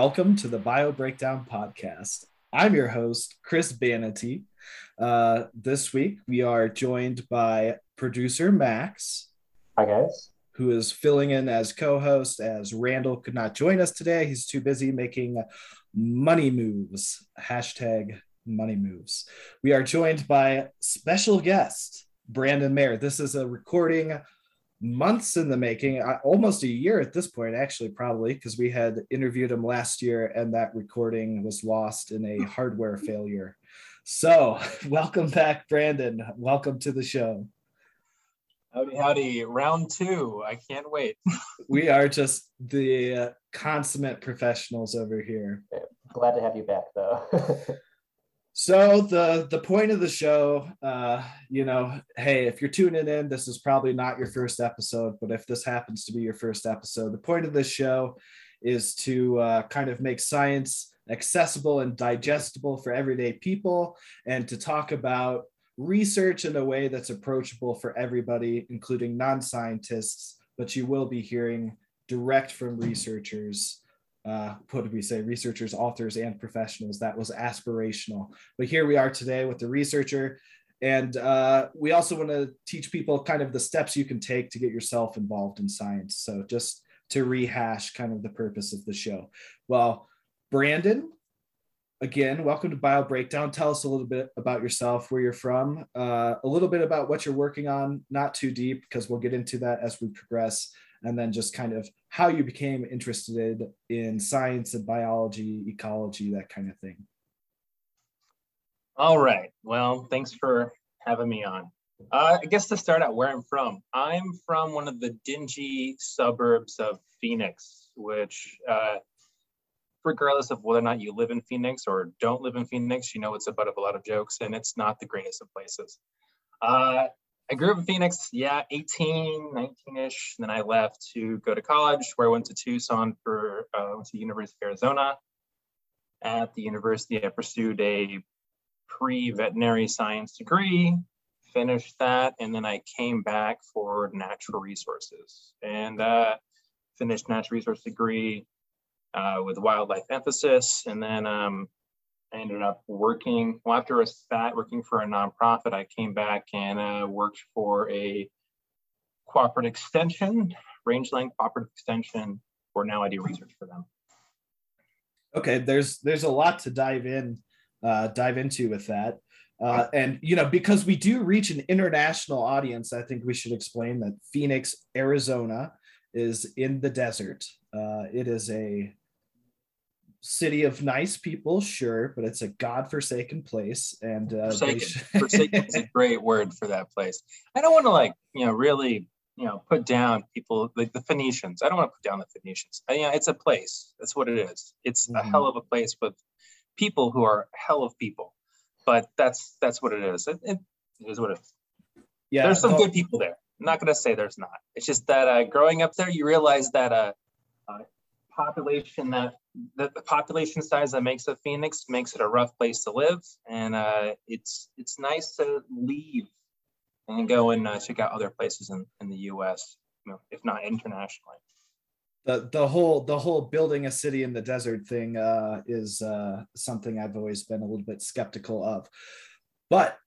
welcome to the Bio Breakdown Podcast. I'm your host, Chris Banity. Uh, this week, we are joined by producer Max. Hi, guys. Who is filling in as co host as Randall could not join us today. He's too busy making money moves. Hashtag money moves. We are joined by special guest, Brandon Mayer. This is a recording months in the making, almost a year at this point, actually, probably, because we had interviewed him last year and that recording was lost in a hardware failure. So, welcome back, Brandon. Welcome to the show. Howdy, howdy. Round two. I can't wait. we are just the uh, consummate professionals over here. Glad to have you back, though. So the the point of the show, uh, you know, hey, if you're tuning in, this is probably not your first episode, but if this happens to be your first episode, the point of this show is to uh, kind of make science accessible and digestible for everyday people, and to talk about research in a way that's approachable for everybody, including non-scientists. But you will be hearing direct from researchers uh, what did we say? Researchers, authors, and professionals. That was aspirational. But here we are today with the researcher. And uh, we also want to teach people kind of the steps you can take to get yourself involved in science. So just to rehash kind of the purpose of the show. Well, Brandon, again, welcome to Bio Breakdown. Tell us a little bit about yourself, where you're from, uh, a little bit about what you're working on, not too deep, because we'll get into that as we progress and then just kind of how you became interested in science and biology, ecology, that kind of thing. All right. Well, thanks for having me on. Uh, I guess to start out where I'm from, I'm from one of the dingy suburbs of Phoenix, which, uh, regardless of whether or not you live in Phoenix or don't live in Phoenix, you know it's a butt of a lot of jokes and it's not the greatest of places. Uh, I grew up in Phoenix, yeah, 18, 19-ish. Then I left to go to college where I went to Tucson for, uh, went to University of Arizona. At the university, I pursued a pre-veterinary science degree, finished that, and then I came back for natural resources and uh, finished natural resource degree uh, with wildlife emphasis. And then um, I ended up working, well, after a spat, working for a nonprofit, I came back and uh, worked for a cooperative extension, Rangeland Cooperative Extension, where now I do research for them. Okay, there's there's a lot to dive in, uh, dive into with that. Uh, and you know because we do reach an international audience i think we should explain that phoenix arizona is in the desert uh, it is a city of nice people, sure, but it's a godforsaken place. And uh, forsaken, sh- forsaken is a great word for that place. I don't want to like you know really you know put down people like the Phoenicians. I don't want to put down the Phoenicians. I, you know, it's a place. That's what it is. It's mm-hmm. a hell of a place with people who are hell of people. But that's that's what it is. It, it is what it is. Yeah, there's some well, good people there. I'm not gonna say there's not. It's just that uh, growing up there, you realize that uh, uh, population that the, the, population size that makes a Phoenix makes it a rough place to live, and uh, it's it's nice to leave and go and uh, check out other places in, in the U.S. You know, if not internationally. The the whole the whole building a city in the desert thing uh, is uh, something I've always been a little bit skeptical of, but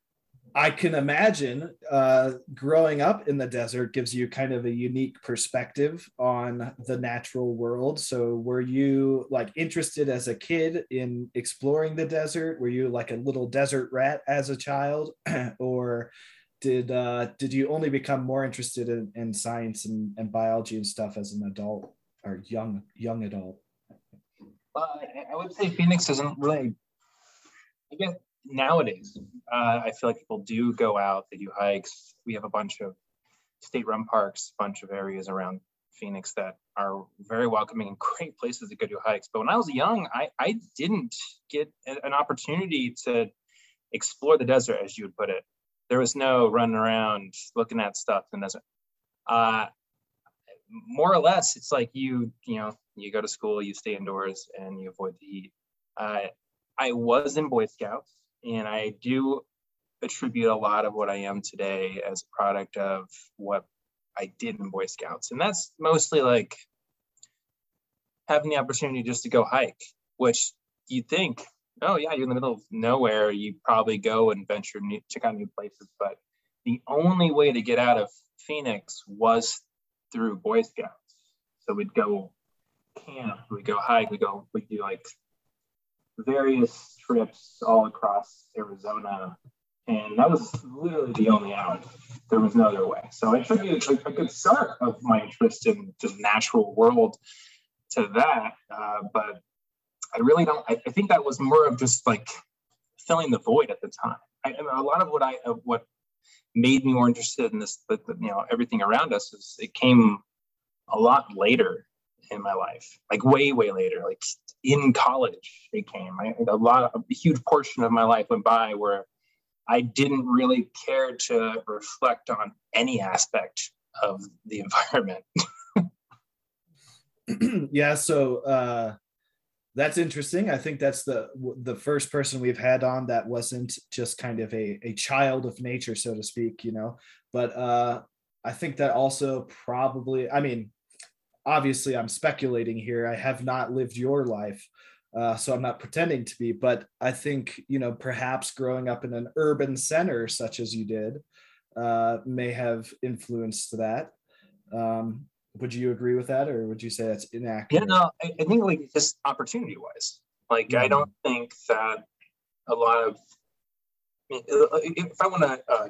I can imagine uh, growing up in the desert gives you kind of a unique perspective on the natural world. So, were you like interested as a kid in exploring the desert? Were you like a little desert rat as a child, or did uh, did you only become more interested in, in science and, and biology and stuff as an adult or young young adult? Uh, I would say Phoenix isn't really. I guess nowadays, uh, I feel like people do go out, they do hikes. We have a bunch of state run parks, a bunch of areas around Phoenix that are very welcoming and great places to go do hikes. But when I was young, I, I didn't get an opportunity to explore the desert, as you would put it. There was no running around looking at stuff in the desert. Uh, more or less, it's like you, you know, you go to school, you stay indoors, and you avoid the heat. Uh, I was in Boy Scouts and I do attribute a lot of what I am today as a product of what I did in Boy Scouts. And that's mostly like having the opportunity just to go hike, which you think, oh yeah, you're in the middle of nowhere. You probably go and venture new, check out new places. But the only way to get out of Phoenix was through Boy Scouts. So we'd go camp, we'd go hike, we go, we do like various trips all across Arizona. And that was literally the only out. There was no other way. So I attribute a, a good start of my interest in just natural world to that. Uh, but I really don't, I, I, think that was more of just like filling the void at the time. I, a lot of what I, of what made me more interested in this, but you know, everything around us is it came a lot later in my life, like way, way later, like in college it came. A lot, a huge portion of my life went by where I didn't really care to reflect on any aspect of the environment. yeah, so uh, that's interesting. I think that's the the first person we've had on that wasn't just kind of a a child of nature, so to speak. You know, but uh, I think that also probably. I mean, obviously, I'm speculating here. I have not lived your life. Uh, so I'm not pretending to be, but I think you know perhaps growing up in an urban center such as you did uh, may have influenced that. Um, would you agree with that, or would you say that's inaccurate? Yeah, no, I, I think like just opportunity wise, like mm-hmm. I don't think that a lot of uh, if I want to uh,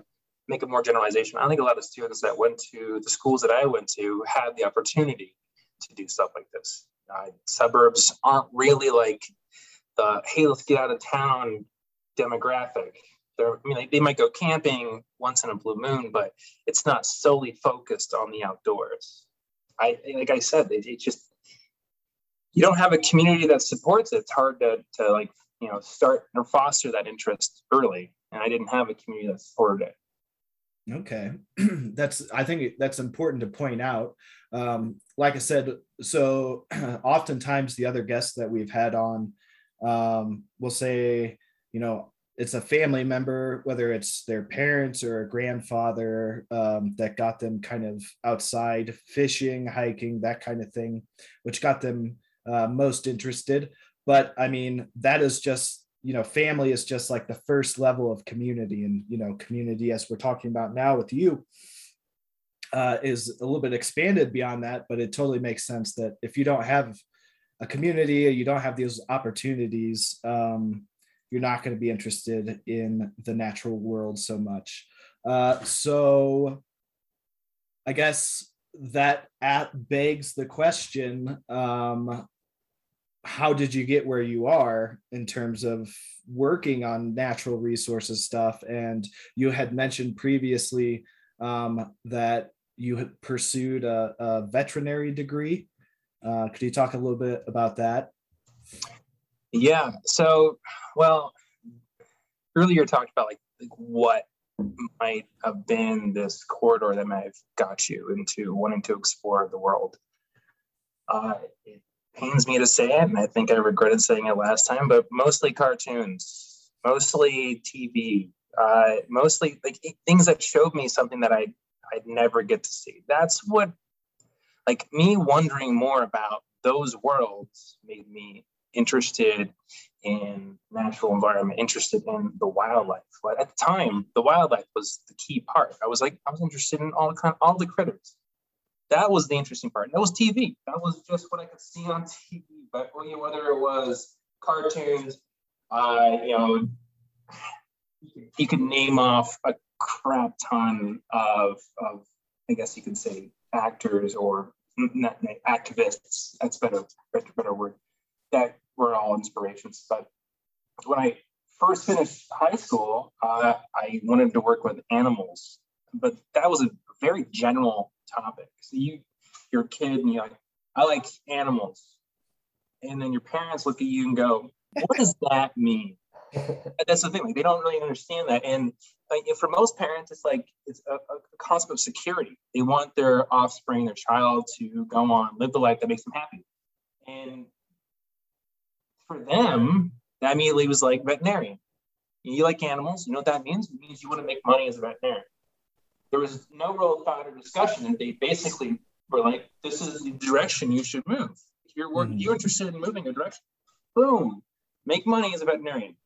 make a more generalization, I think a lot of students that went to the schools that I went to had the opportunity to do stuff like this. Uh, suburbs aren't really like the hey, let's get out of town demographic. They're, I mean, they, they might go camping once in a blue moon, but it's not solely focused on the outdoors. I like I said, it, it just you don't have a community that supports it. It's hard to to like you know start or foster that interest early, and I didn't have a community that supported it. Okay, that's I think that's important to point out. Um, like I said, so oftentimes the other guests that we've had on um, will say, you know, it's a family member, whether it's their parents or a grandfather um, that got them kind of outside fishing, hiking, that kind of thing, which got them uh, most interested. But I mean, that is just, you know, family is just like the first level of community. And, you know, community, as we're talking about now with you, uh, is a little bit expanded beyond that. But it totally makes sense that if you don't have a community, you don't have these opportunities, um, you're not going to be interested in the natural world so much. Uh, so I guess that at begs the question um, how did you get where you are in terms of working on natural resources stuff and you had mentioned previously um, that you had pursued a, a veterinary degree uh, could you talk a little bit about that yeah. So, well, earlier talked about like, like what might have been this corridor that might have got you into wanting to explore the world. Uh, it pains me to say it, and I think I regretted saying it last time, but mostly cartoons, mostly TV, uh, mostly like things that showed me something that I I'd never get to see. That's what, like me wondering more about those worlds made me interested in natural environment, interested in the wildlife. But at the time, the wildlife was the key part. I was like, I was interested in all the kind, all the critters. That was the interesting part. that was TV. That was just what I could see on TV. But you know, whether it was cartoons, uh, you know, you could name off a crap ton of, of I guess you could say, actors or not, activists. That's better, better, better word. That were all inspirations. But when I first finished high school, uh, I wanted to work with animals, but that was a very general topic. So you, you're a kid, and you're like, I like animals, and then your parents look at you and go, "What does that mean?" that's the thing; like, they don't really understand that. And like, for most parents, it's like it's a, a concept of security. They want their offspring, their child, to go on, live the life that makes them happy. And for them, that immediately was like veterinarian. You like animals, you know what that means? It means you want to make money as a veterinarian. There was no real thought or discussion, and they basically were like, this is the direction you should move. you're working, Mhm. you're interested in moving a direction. Boom, make money as a veterinarian.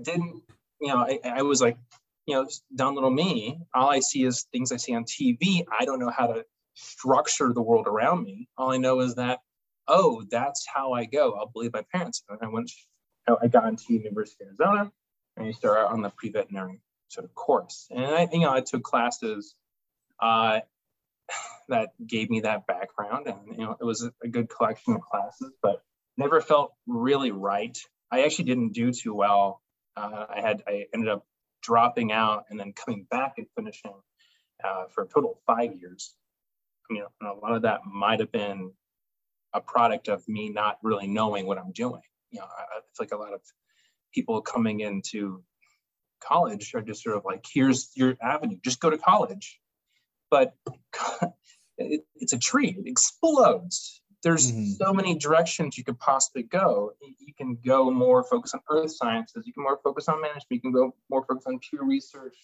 Didn't you know? I, I was like, you know, dumb little me. All I see is things I see on TV. I don't know how to structure the world around me. All I know is that, oh, that's how I go. I'll believe my parents. And I went, I got into University of Arizona, and I started on the pre-veterinary sort of course. And I, you know, I took classes uh, that gave me that background, and you know, it was a good collection of classes, but never felt really right. I actually didn't do too well. Uh, I had, I ended up dropping out and then coming back and finishing uh, for a total of five years. I mean, a lot of that might have been a product of me not really knowing what I'm doing. You know, I, I feel like a lot of people coming into college are just sort of like, here's your avenue, just go to college. But it, it's a tree, it explodes. There's Mhm. so many directions you could possibly go. You- can go more focus on earth sciences, you can more focus on management, you can go more focus on pure research,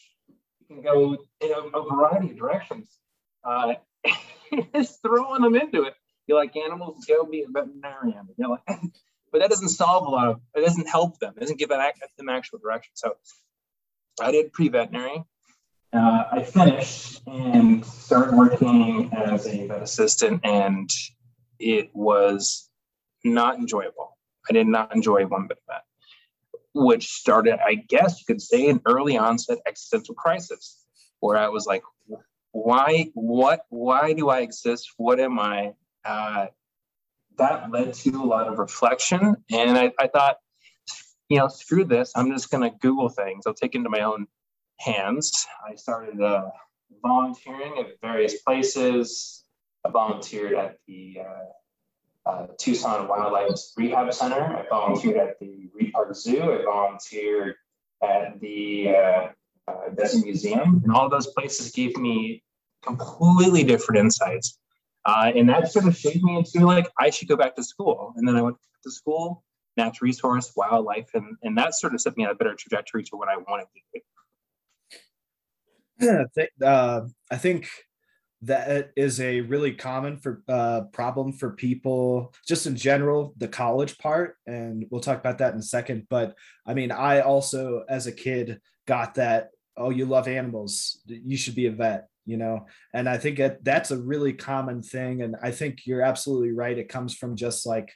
you can go in a, a variety of directions. Uh, just throwing them into it. You're like animals, go be a veterinarian. You know, but that doesn't solve a lot of, it doesn't help them, it doesn't give them, them actual direction. So I did pre-veterinary. Uh, I finished and started working as a vet assistant, and it was not enjoyable. I did not enjoy one bit of that, which started, I guess you could say, an early onset existential crisis, where I was like, why, what, why do I exist? What am I? Uh, that led to a lot of reflection, and I, I thought, you know, screw this. I'm just going to Google things. I'll take it into my own hands. I started uh, volunteering at various places. I volunteered at the uh, uh, Tucson Wildlife Rehab Center. I volunteered at the Reid Park Zoo. I volunteered at the uh, uh, Desert Museum. And all those places gave me completely different insights. Uh, and that sort of shaped me into like, I should go back to school. And then I went to school, natural resource, wildlife, and, and that sort of set me on a better trajectory to what I wanted to do. Think, uh, I think that is a really common for uh, problem for people just in general the college part and we'll talk about that in a second but i mean i also as a kid got that oh you love animals. You should be a vet you know? And i think that that's a really common thing and i think you're absolutely right. It comes from just like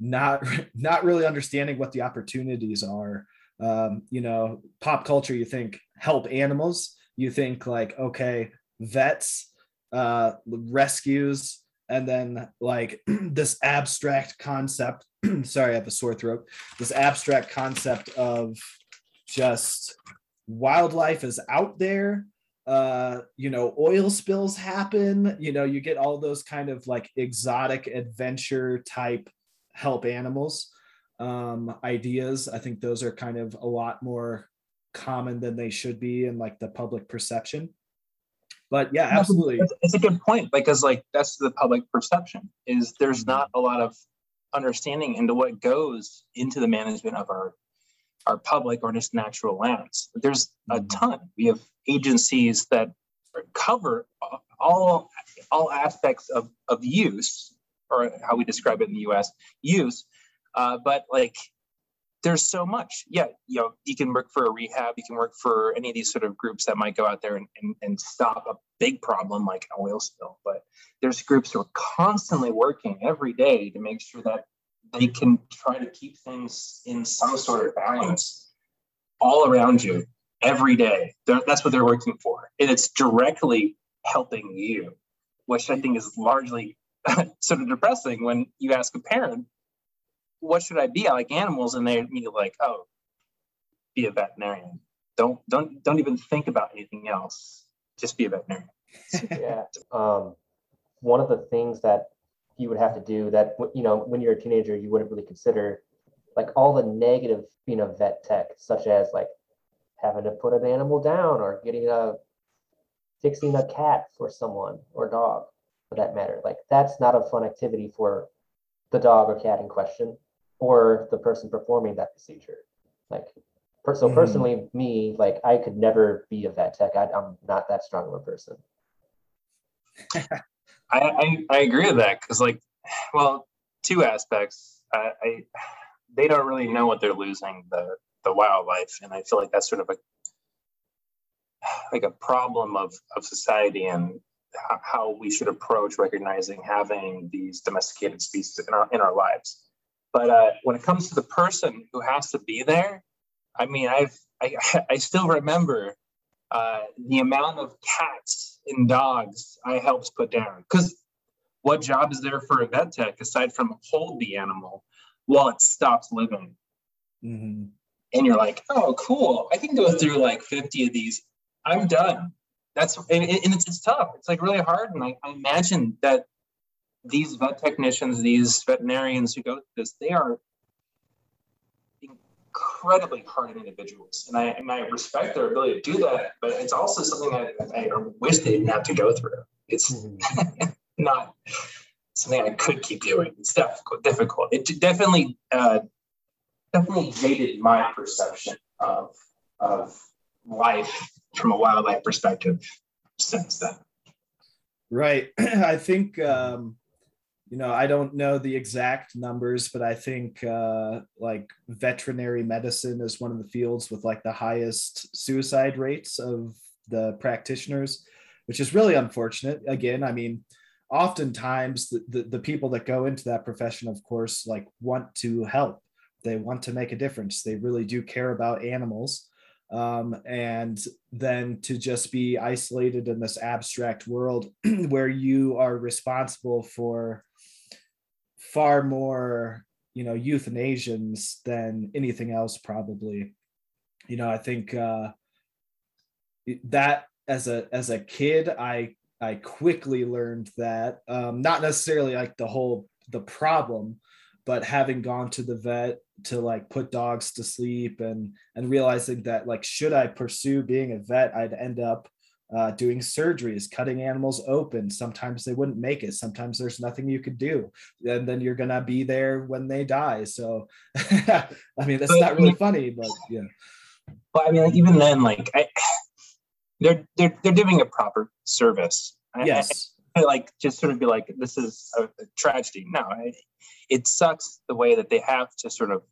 not not really understanding what the opportunities are. Um, you know pop culture you think help animals you think like okay vets uh rescues and then like this abstract concept sorry i have a sore throat. This abstract concept of just wildlife is out there. Uh you know oil spills happen. You know you get all those kind of like exotic adventure type help animals um ideas. I think those are kind of a lot more common than they should be in like the public perception. But yeah absolutely. it's, a good point because like that's the public perception is there's not a lot of understanding into what goes into the management of our our public or just natural lands. There's a ton. We have agencies that cover all all aspects of of use or how we describe it in the us use uh, but like there's so much. Yeah, you know, you can work for a rehab, you can work for any of these sort of groups that might go out there and, and, and stop a big problem like an oil spill. But there's groups who are constantly working every day to make sure that they can try to keep things in some sort of balance all around you every day. They're, that's what they're working for. And it's directly helping you, which I think is largely sort of depressing when you ask a parent, what should I be? I like animals, and they immediately like, oh, be a veterinarian. Don't don't don't even think about anything else. Just be a veterinarian. yeah. Um, one of the things that you would have to do that you know when you're a teenager you wouldn't really consider like all the negative you know vet tech such as like having to put an animal down or getting a fixing a cat for someone or dog that matter like that's not a fun activity for the dog or cat in question or the person performing that procedure like per- so Mhm. personally me like i could never be a vet tech I, i'm not that strong of a person I I, I agree with that because like, well, two aspects. I, I they don't really know what they're losing the the wildlife, and I feel like that's sort of a like a problem of of society and how we should approach recognizing having these domesticated species in our in our lives. But uh, when it comes to the person who has to be there, I mean, I've I, I still remember uh, the amount of cats and dogs I helped put down. Because what job is there for a vet tech aside from hold the animal while it stops living? Mm-hmm. And you're like, oh, cool. I can go through like 50 of these. I'm done. That's and, and it's, it's tough. It's like really hard. And I, I imagine that these vet technicians, these veterinarians who go through this, they are incredibly hard individuals. And I, and I respect their ability to do that, but it's also something that I wish they didn't have to go through. It's mm-hmm. not something I could keep doing. It's difficult. difficult. It definitely, uh, definitely jaded my perception of, of life from a wildlife perspective since then. Right. I think um, you know i don't know the exact numbers but i think uh, like veterinary medicine is one of the fields with like the highest suicide rates of the practitioners which is really unfortunate again i mean oftentimes the, the, the people that go into that profession of course like want to help they want to make a difference they really do care about animals um, and then to just be isolated in this abstract world where you are responsible for far more you know euthanasians than anything else probably. You know i think uh that as a as a kid i i quickly learned that um not necessarily like the whole the problem but having gone to the vet to like put dogs to sleep and and realizing that like should i pursue being a vet i'd end up uh, doing surgeries, cutting animals open. Sometimes they wouldn't make it. Sometimes there's nothing you could do. And then you're going to be there when they die. So, I mean, that's not really funny, but yeah. Well, I mean, like, even then, like, I, they're, they're, they're doing a proper service. Yes. Like, just sort of be like, this is a, a tragedy. No, I, it sucks the way that they have to sort of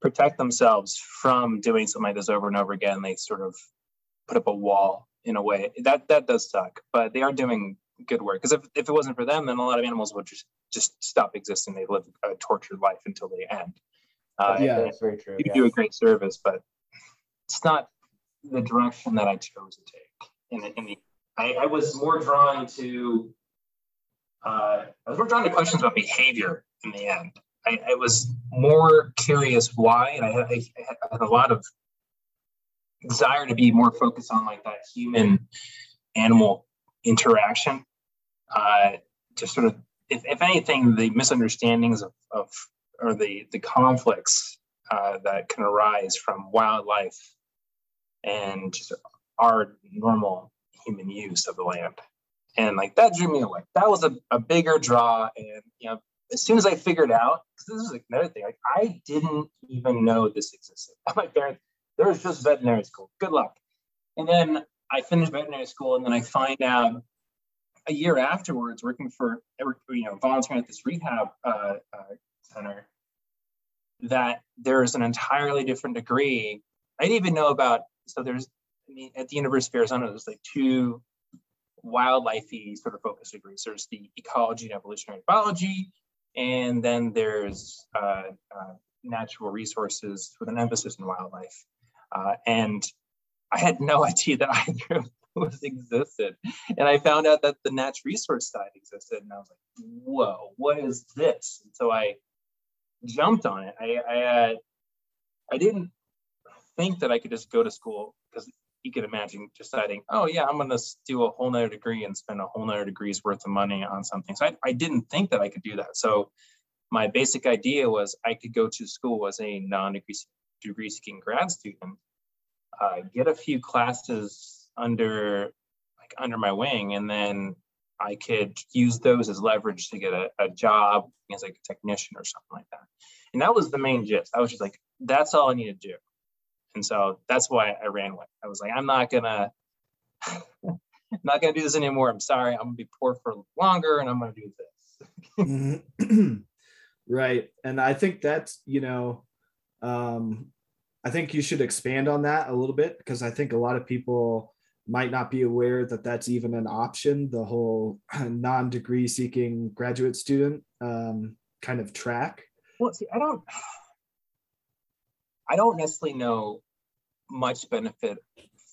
protect themselves from doing something like this over and over again. They sort of put up a wall in a way. That that does suck, but they are doing good work. Because if, if it wasn't for them, then a lot of animals would just just stop existing. They live a tortured life until they end. Uh, yeah, that's very true. You yeah. do a great service, but it's not the direction that I chose to take. In, in the, I, I was more drawn to uh, I was more drawn to questions about behavior in the end. I, I was more curious why, and I had, I had a lot of desire to be more focused on like that human animal interaction uh, to sort of if, if anything the misunderstandings of, of or the the conflicts uh, that can arise from wildlife and our normal human use of the land and like that drew me away that was a, a bigger draw and you know as soon as i figured out because this is another thing like i didn't even know this existed my parents there was just veterinary school. Good luck. And then I finished veterinary school, and then I find out a year afterwards, working for you know volunteering at this rehab uh, uh, center, that there's an entirely different degree. I didn't even know about. So there's mean, at the University of Arizona, there's like two wildlifey sort of focus degrees. There's the ecology and evolutionary biology, and then there's uh, uh, natural resources with an emphasis in wildlife. Uh, and I had no idea that either of those existed. And I found out that the natural resource side existed. And I was like, whoa, what is this? And so I jumped on it. I, I, uh, I didn't think that I could just go to school because you could imagine deciding, oh yeah, I'm going to do a whole nother degree and spend a whole nother degree's worth of money on something. So I, I didn't think that I could do that. So my basic idea was I could go to school as a non-degree degree seeking grad student, uh, get a few classes under like under my wing, and then I could use those as leverage to get a, a job as like a technician or something like that. And that was the main gist. I was just like, that's all I need to do. And so that's why I ran away. I was like, I'm not gonna, I'm not gonna do this anymore. I'm sorry. I'm gonna be poor for longer, and I'm gonna do this. right. And I think that's, you know, um, I think you should expand on that a little bit because I think a lot of people might not be aware that that's even an option, the whole non degree seeking graduate student um, kind of track. Well, see, I don't, I don't necessarily know much benefit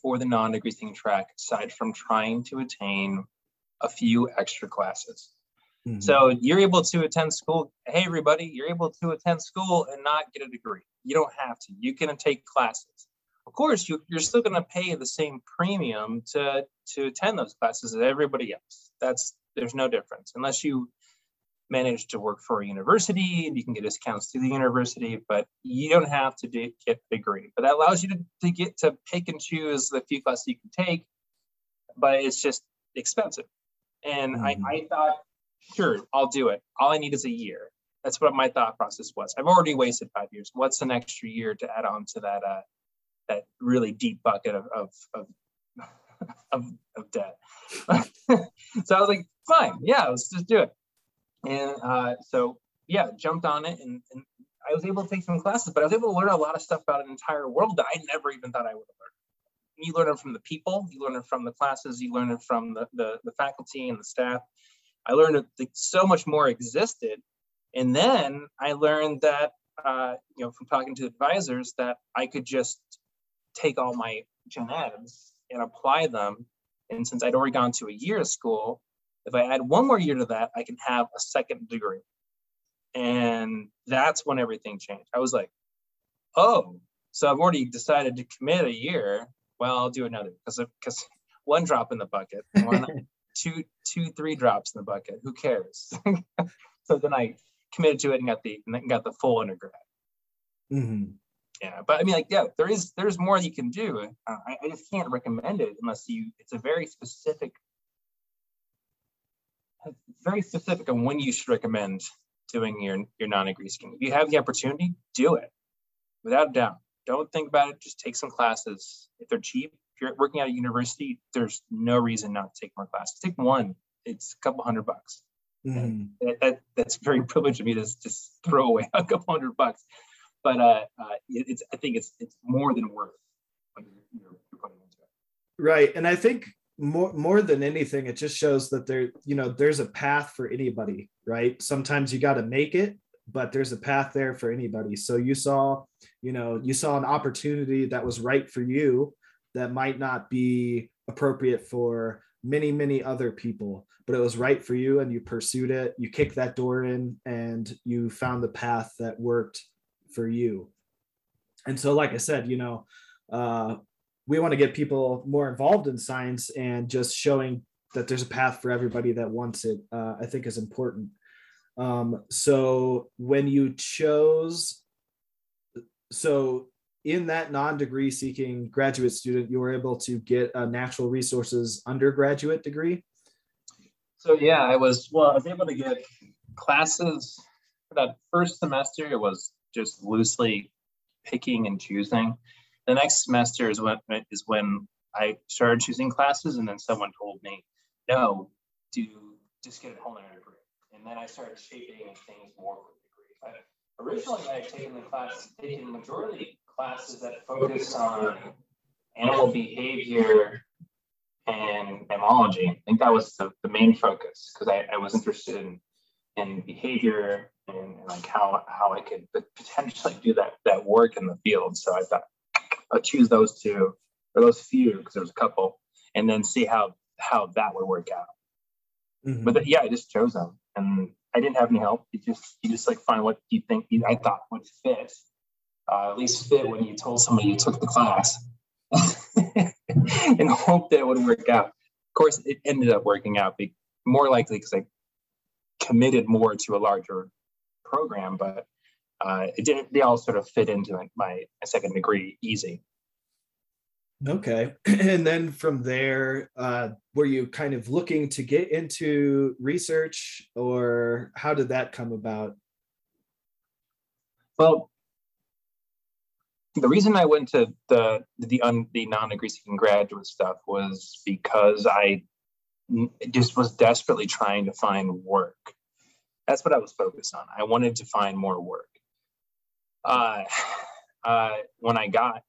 for the non degree seeking track aside from trying to attain a few extra classes. Mm-hmm. So you're able to attend school. Hey, everybody, you're able to attend school and not get a degree. You don't have to. You can take classes. Of course, you, you're still going to pay the same premium to to attend those classes as everybody else. That's there's no difference unless you manage to work for a university and you can get discounts to the university, but you don't have to do, get a degree. But that allows you to, to get to pick and choose the few classes you can take, but it's just expensive. And mm-hmm. I, I thought sure, I'll do it. All I need is a year. That's what my thought process was. I've already wasted five years. What's an extra year to add on to that uh, that really deep bucket of of of, of, of debt? so I was like, fine, yeah, let's just do it. And uh, so yeah, jumped on it, and, and I was able to take some classes, but I was able to learn a lot of stuff about an entire world that I never even thought I would have learned you learn it from the people, you learn it from the classes, you learn it from the, the, the faculty and the staff. I learned that so much more existed. And then I learned that, uh, you know, from talking to advisors, that I could just take all my gen eds and apply them. And since I'd already gone to a year of school, if I add one more year to that, I can have a second degree. And that's when everything changed. I was like, oh, so I've already decided to commit a year. Well, I'll do another because because one drop in the bucket. two, two, three drops in the bucket. Who cares? so then I committed to it and got the and got the full undergrad. Mm-hmm. Yeah, but I mean, like, yeah, there is there's more you can do. Uh, I, I just can't recommend it unless you. It's a very specific, very specific on when you should recommend doing your your non-degree scheme. If you have the opportunity, do it without a doubt. Don't think about it. Just take some classes. If they're cheap, if you're working at a university, there's no reason not to take more classes. Take one, it's a couple hundred bucks. Mm-hmm. That, that, that's very privileged of me to just throw away a couple hundred bucks. But uh, uh, it, it's I think it's it's more than worth what you're, you're putting into it. Right, and I think more more than anything, it just shows that there you know there's a path for anybody. Right, sometimes you got to make it, but there's a path there for anybody. So you saw, you know, you saw an opportunity that was right for you that might not be appropriate for many many other people but it was right for you and you pursued it you kicked that door in and you found the path that worked for you and so like i said you know uh, we want to get people more involved in science and just showing that there's a path for everybody that wants it uh, i think is important um, so when you chose so in that non-degree seeking graduate student, you were able to get a natural resources undergraduate degree? So yeah, I was well, I was able to get classes for that first semester. It was just loosely picking and choosing. The next semester is when is when I started choosing classes, and then someone told me, "No, do just get a culinary degree." And then I started shaping things more for the degree. But originally, I had taken the class, taken the majority classes that focus on animal behavior and mammalogy. I think that was the, the main focus because I, I was interested in, in behavior and, and, like how, how I could potentially do that, that work in the field. So I thought I'll choose those two or those few because there was a couple and then see how, how that would work out. Mm-hmm. But the, yeah, I just chose them and I didn't have any help. You just, you just like find what you think you, I thought would fit uh, at least fit when you told somebody you took the class and hope that it would work out. Of course, it ended up working out be more likely because I committed more to a larger program, but uh, it didn't, they all sort of fit into my, my second degree easy. Okay. And then from there, uh, were you kind of looking to get into research or how did that come about? Well, the reason I went to the the un, the non-degree seeking graduate stuff was because I just was desperately trying to find work. That's what I was focused on. I wanted to find more work. Uh, uh, when I got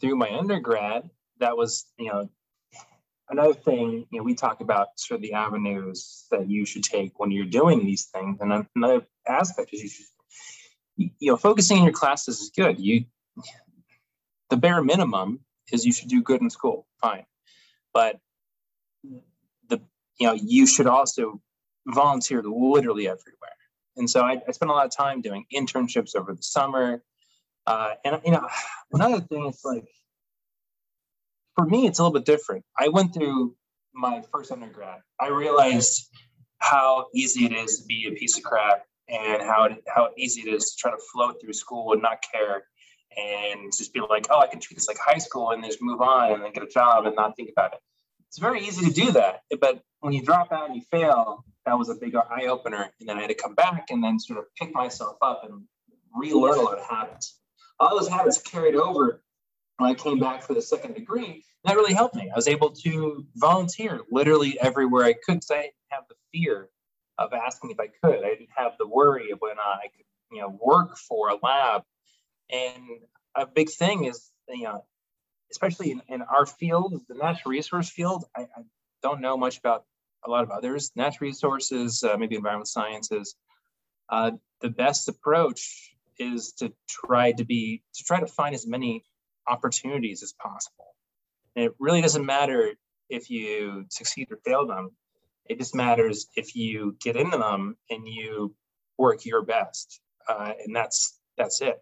through my undergrad, that was, you know, another thing, you know, we talk about sort of the avenues that you should take when you're doing these things. And another aspect is you should, you know, focusing in your classes is good. You, the bare minimum is you should do good in school, fine. But the, you know, you should also volunteer literally everywhere. And so I, I spent a lot of time doing internships over the summer. Uh, and, you know, another thing is like, for me, it's a little bit different. I went through my first undergrad. I realized how easy it is to be a piece of crap and how it, how easy it is to try to float through school and not care and just be like, oh, I can treat this like high school and just move on and then get a job and not think about it. It's very easy to do that, but when you drop out and you fail, that was a big eye opener. And then I had to come back and then sort of pick myself up and relearn a lot of habits. All those habits carried over when I came back for the second degree. that really helped me. I was able to volunteer literally everywhere I could because I didn't have the fear of asking if I could. I didn't have the worry of when I could, you know, work for a lab. And a big thing is, you know, especially in, in our field, the natural resource field, I, I, don't know much about a lot of others. Natural resources, uh, maybe environmental sciences. Uh, the best approach is to try to be to try to find as many opportunities as possible. And it really doesn't matter if you succeed or fail them. It just matters if you get into them and you work your best, uh, and that's that's it.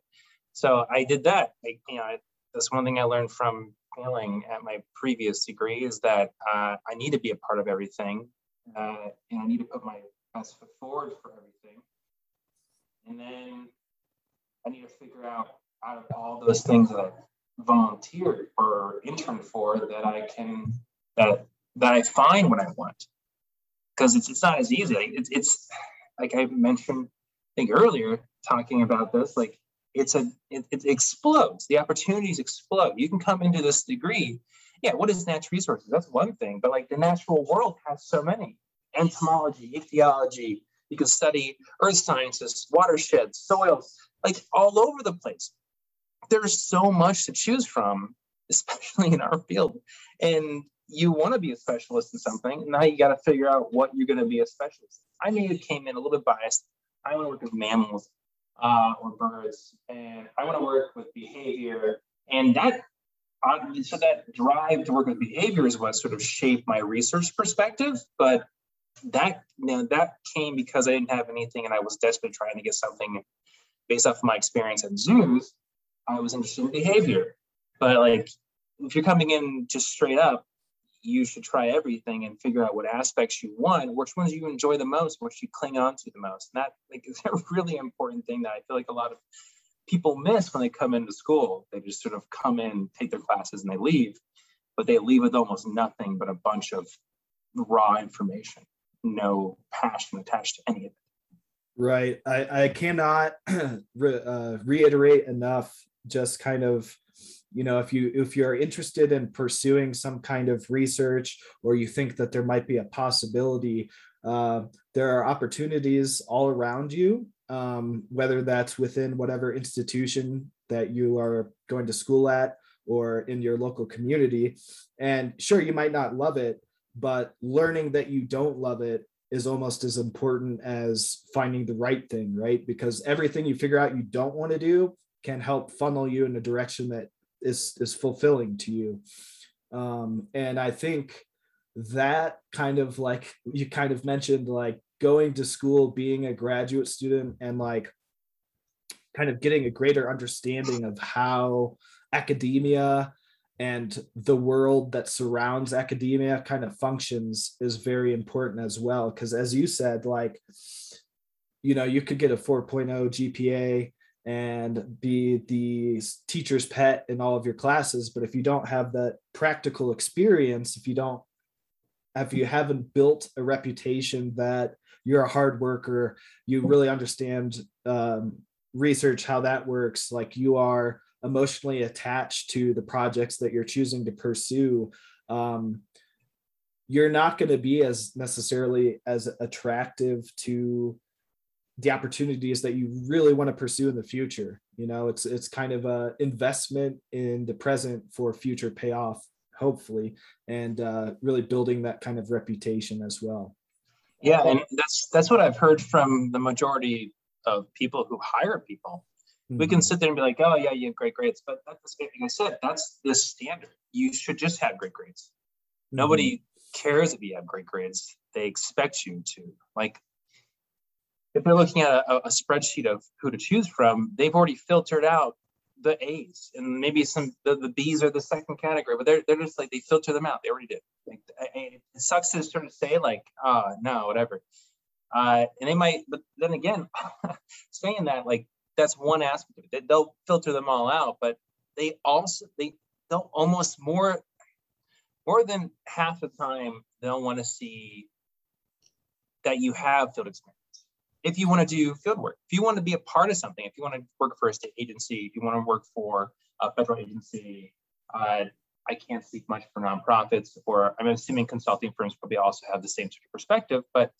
So I did that. I, you know, that's one thing I learned from failing at my previous degree is that uh, I need to be a part of everything, uh, and I need to put my best foot forward for everything. And then I need to figure out out of all those things that I volunteered or interned for that I can that that I find what I want. Because it's it's not as easy. Like it's it's like I mentioned I think earlier talking about this, like it's a it, it explodes. The opportunities explode. You can come into this degree. Yeah, what is natural resources? That's one thing, but like the natural world has so many. Entomology, ichthyology, you can study earth sciences, watersheds, soils, like all over the place there's so much to choose from, especially in our field. And you want to be a specialist in something. And now you got to figure out what you're going to be a specialist. I maybe came in a little bit biased. I want to work with mammals uh, or birds, and I want to work with behavior. And that, so that drive to work with behavior is what sort of shaped my research perspective. But that, you know, that came because I didn't have anything, and I was desperately trying to get something based off of my experience at zoos I was interested in behavior. But like, if you're coming in just straight up, you should try everything and figure out what aspects you want, which ones you enjoy the most, which you cling on to the most. And that like is a really important thing that I feel like a lot of people miss when they come into school. They just sort of come in, take their classes, and they leave, but they leave with almost nothing but a bunch of raw information, no passion attached to any of it. Right. I, I cannot re, uh, reiterate enough just kind of you know if you if you're interested in pursuing some kind of research or you think that there might be a possibility uh, there are opportunities all around you um, whether that's within whatever institution that you are going to school at or in your local community. And sure you might not love it but learning that you don't love it is almost as important as finding the right thing right? Because everything you figure out you don't want to do can help funnel you in a direction that is is fulfilling to you. Um, and i think that kind of like you kind of mentioned like going to school being a graduate student and like kind of getting a greater understanding of how academia and the world that surrounds academia kind of functions is very important as well. Because as you said like you know you could get a 4.0 gpa and be the teacher's pet in all of your classes but if you don't have that practical experience if you don't if you haven't built a reputation that you're a hard worker you really understand um, research how that works like you are emotionally attached to the projects that you're choosing to pursue um, you're not going to be as necessarily as attractive to the opportunities that you really want to pursue in the future you know? It's it's kind of a investment in the present for future payoff hopefully and uh, really building that kind of reputation as well yeah and that's that's what i've heard from the majority of people who hire people mm-hmm. we can mm-hmm. sit there and be like oh yeah you have great grades but that's the same thing i said that's the standard you should just have great grades mm-hmm. nobody cares if you have great grades they expect you to like if they're looking at a, a, spreadsheet of who to choose from, they've already filtered out the A's and maybe some the, the B's are the second category, but they're they're just like they filter them out. They already did. Like it sucks to sort of say like, oh, no, whatever. Uh, and they might, but then again, saying that like that's one aspect of it. They'll filter them all out, but they also they they'll almost more more than half the time they'll want to see that you have field experience if you want to do field work, if you want to be a part of something, if you want to work for a state agency, if you want to work for a federal agency, uh, I can't speak much for nonprofits, or I'm assuming consulting firms probably also have the same sort of perspective. But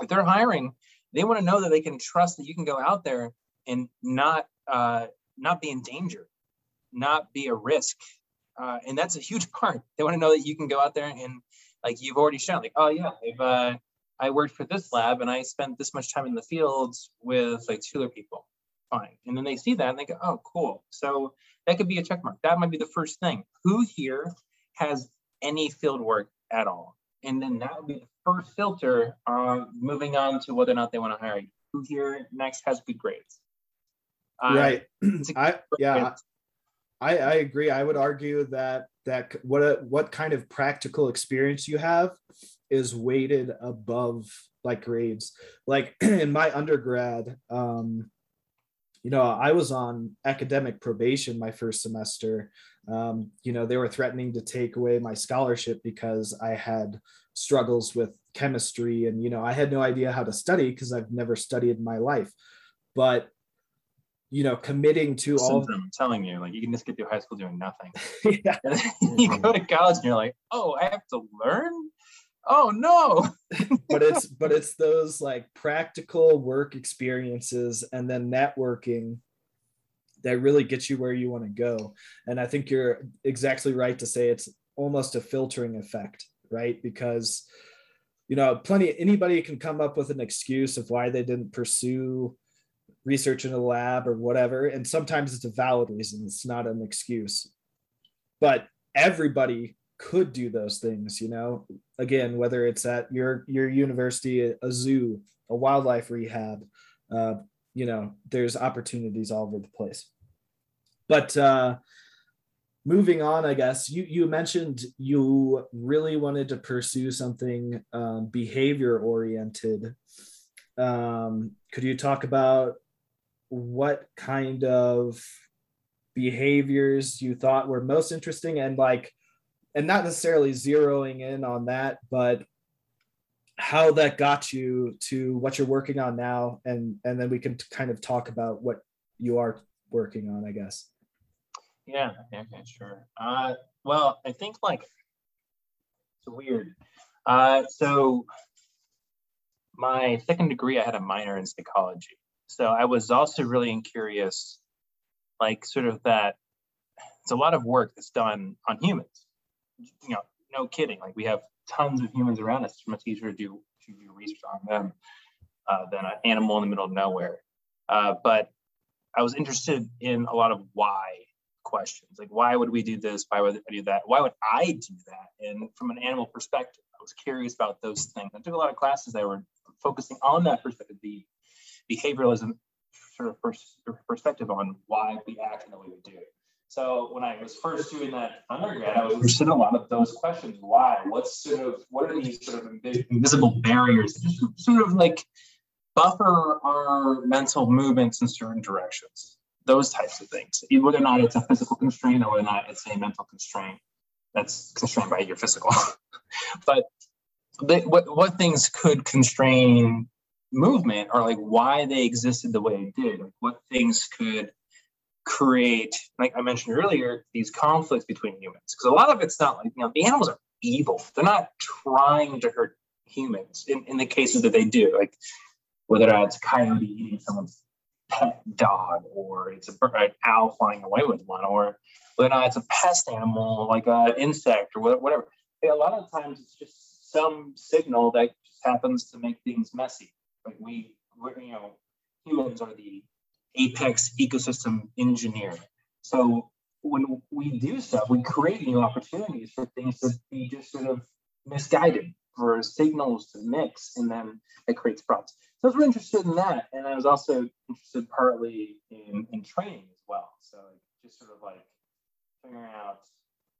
if they're hiring, they want to know that they can trust that you can go out there and not uh, not be in danger, not be a risk, uh, and that's a huge part. They want to know that you can go out there and like you've already shown, like, oh yeah, I've uh, I worked for this lab and I spent this much time in the fields with like two other people. Fine. And then they see that and they go, oh, cool. So that could be a check mark. That might be the first thing. Who here has any field work at all? And then that would be the first filter uh, moving on to whether or not they want to hire you. Who here next has good grades? Uh, right. I, yeah, I, I agree. I would argue that that what a, what kind of practical experience you have is weighted above like grades. Like in my undergrad, um, you know, I was on academic probation my first semester. Um, you know, they were threatening to take away my scholarship because I had struggles with chemistry and, you know, I had no idea how to study because I've never studied in my life. But you know, committing to all. I'm telling you, like you can just get through high school doing nothing. yeah. you go to college and you're like, oh, I have to learn oh no. But it's but it's those like practical work experiences and then networking that really gets you where you want to go. And i think you're exactly right to say it's almost a filtering effect right? Because you know plenty anybody can come up with an excuse of why they didn't pursue research in a lab or whatever and sometimes it's a valid reason it's not an excuse. But everybody could do those things you know? Again whether it's at your your university a zoo a wildlife rehab uh, you know there's opportunities all over the place. But uh moving on i guess you you mentioned you really wanted to pursue something um, behavior oriented. Um, could you talk about what kind of behaviors you thought were most interesting and like and not necessarily zeroing in on that, but how that got you to what you're working on now, and and then we can kind of talk about what you are working on, I guess. Yeah. Okay. Sure. Uh, well, I think like it's weird. Uh, so my second degree, I had a minor in psychology. So I was also really curious, like sort of that. It's a lot of work that's done on humans you know, no kidding. Like we have tons of humans around us. It's much easier to do to do research on them uh, than an animal in the middle of nowhere. Uh, but I was interested in a lot of why questions, like why would we do this? Why would I do that? Why would I do that? And from an animal perspective, I was curious about those things. I took a lot of classes that were focusing on that perspective, the behavioralism sort of pers- perspective on why we act in the way we do. So when I was first doing that undergrad, I was interested in a lot of those questions. Why? What's sort of what are these sort of invisible barriers that just sort of like buffer our mental movements in certain directions? Those types of things. Whether or not it's a physical constraint or whether or not it's a mental constraint that's constrained by your physical. but they, what what things could constrain movement or like why they existed the way they did? Like what things could create, like I mentioned earlier, these conflicts between humans. Because a lot of it's not like, you know, the animals are evil. They're not trying to hurt humans in, in the cases that they do. Like whether it's a coyote eating someone's pet dog, or it's a bird, an owl flying away with one, or whether it's a pest animal like an insect or whatever. A lot of times it's just some signal that just happens to make things messy. Like we, we're, you know, humans are the apex ecosystem engineer. So when we do stuff, we create new opportunities for things to be just sort of misguided, for signals to mix, and then it creates problems. So I was really interested in that, and I was also interested partly in, in training as well. So just sort of like figuring out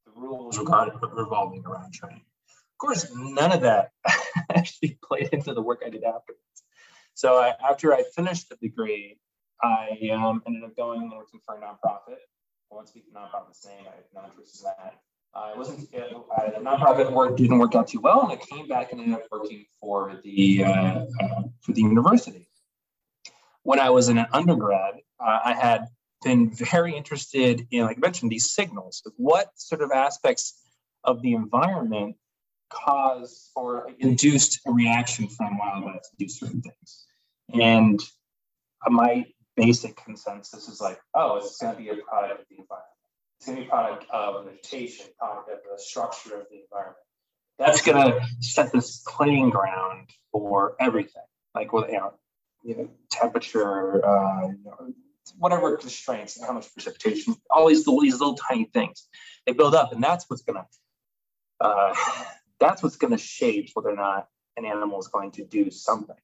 the rules revolving around training. Of course, none of that actually played into the work I did afterwards. So I, after I finished the degree, I um, ended up going and working for a nonprofit. I won't speak to nonprofit's name. I have no interest in that. Uh, it wasn't uh, the nonprofit work didn't work out too well, and I came back and ended up working for the uh, uh for the university. When I was in an undergrad, uh, I had been very interested in, like I mentioned, these signals. What sort of aspects of the environment cause or induced a reaction from wildlife to do certain things? And my basic consensus is like, oh, it's going to be a product of the environment. It's going to be a product of vegetation, product of the structure of the environment. That's going to set this playing ground for everything, like with you know, you know temperature, uh, you know, whatever constraints, how much precipitation, all these little, these little tiny things, they build up, and that's what's going to uh, that's what's going to shape whether or not an animal is going to do something.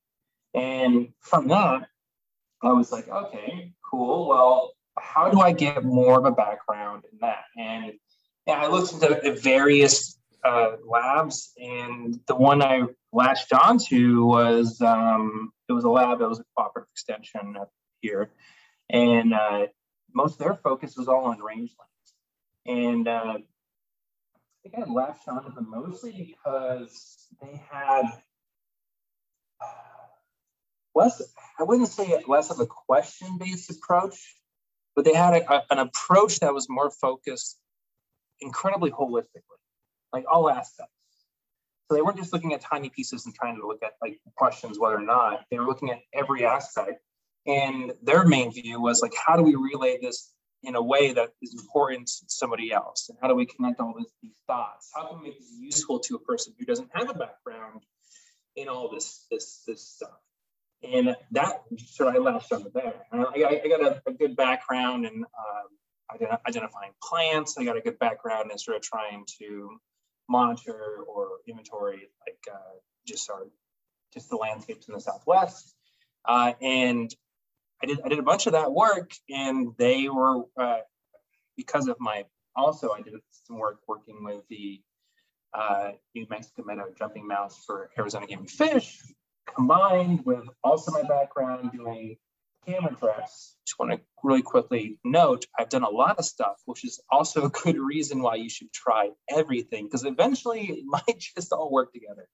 And from that, I was like, okay, cool. Well, how do I get more of a background in that? And yeah, I looked into the various uh, labs, and the one I latched onto was um, it was a lab that was a cooperative extension up here, and uh, most of their focus was all on rangelands. And uh, I think I latched onto them mostly because they had less, I wouldn't say less of a question based approach, but they had a, a, an approach that was more focused incredibly holistically, like all aspects. So they weren't just looking at tiny pieces and trying to look at like questions whether or not they were looking at every aspect. And their main view was like, how do we relay this in a way that is important to somebody else? And how do we connect all this, these thoughts? How can we make this useful to a person who doesn't have a background in all this this this stuff? And that of I latched onto there. I, I, got a, a, good background in um, identifying plants. I got a good background in sort of trying to monitor or inventory like uh, just our just the landscapes in the Southwest. Uh, and I did I did a bunch of that work, and they were uh, because of my also I did some work working with the uh, New Mexico Meadow jumping mouse for Arizona Game and Fish, combined with also my background doing camera traps, just want to really quickly note I've done a lot of stuff, which is also a good reason why you should try everything because eventually it might just all work together.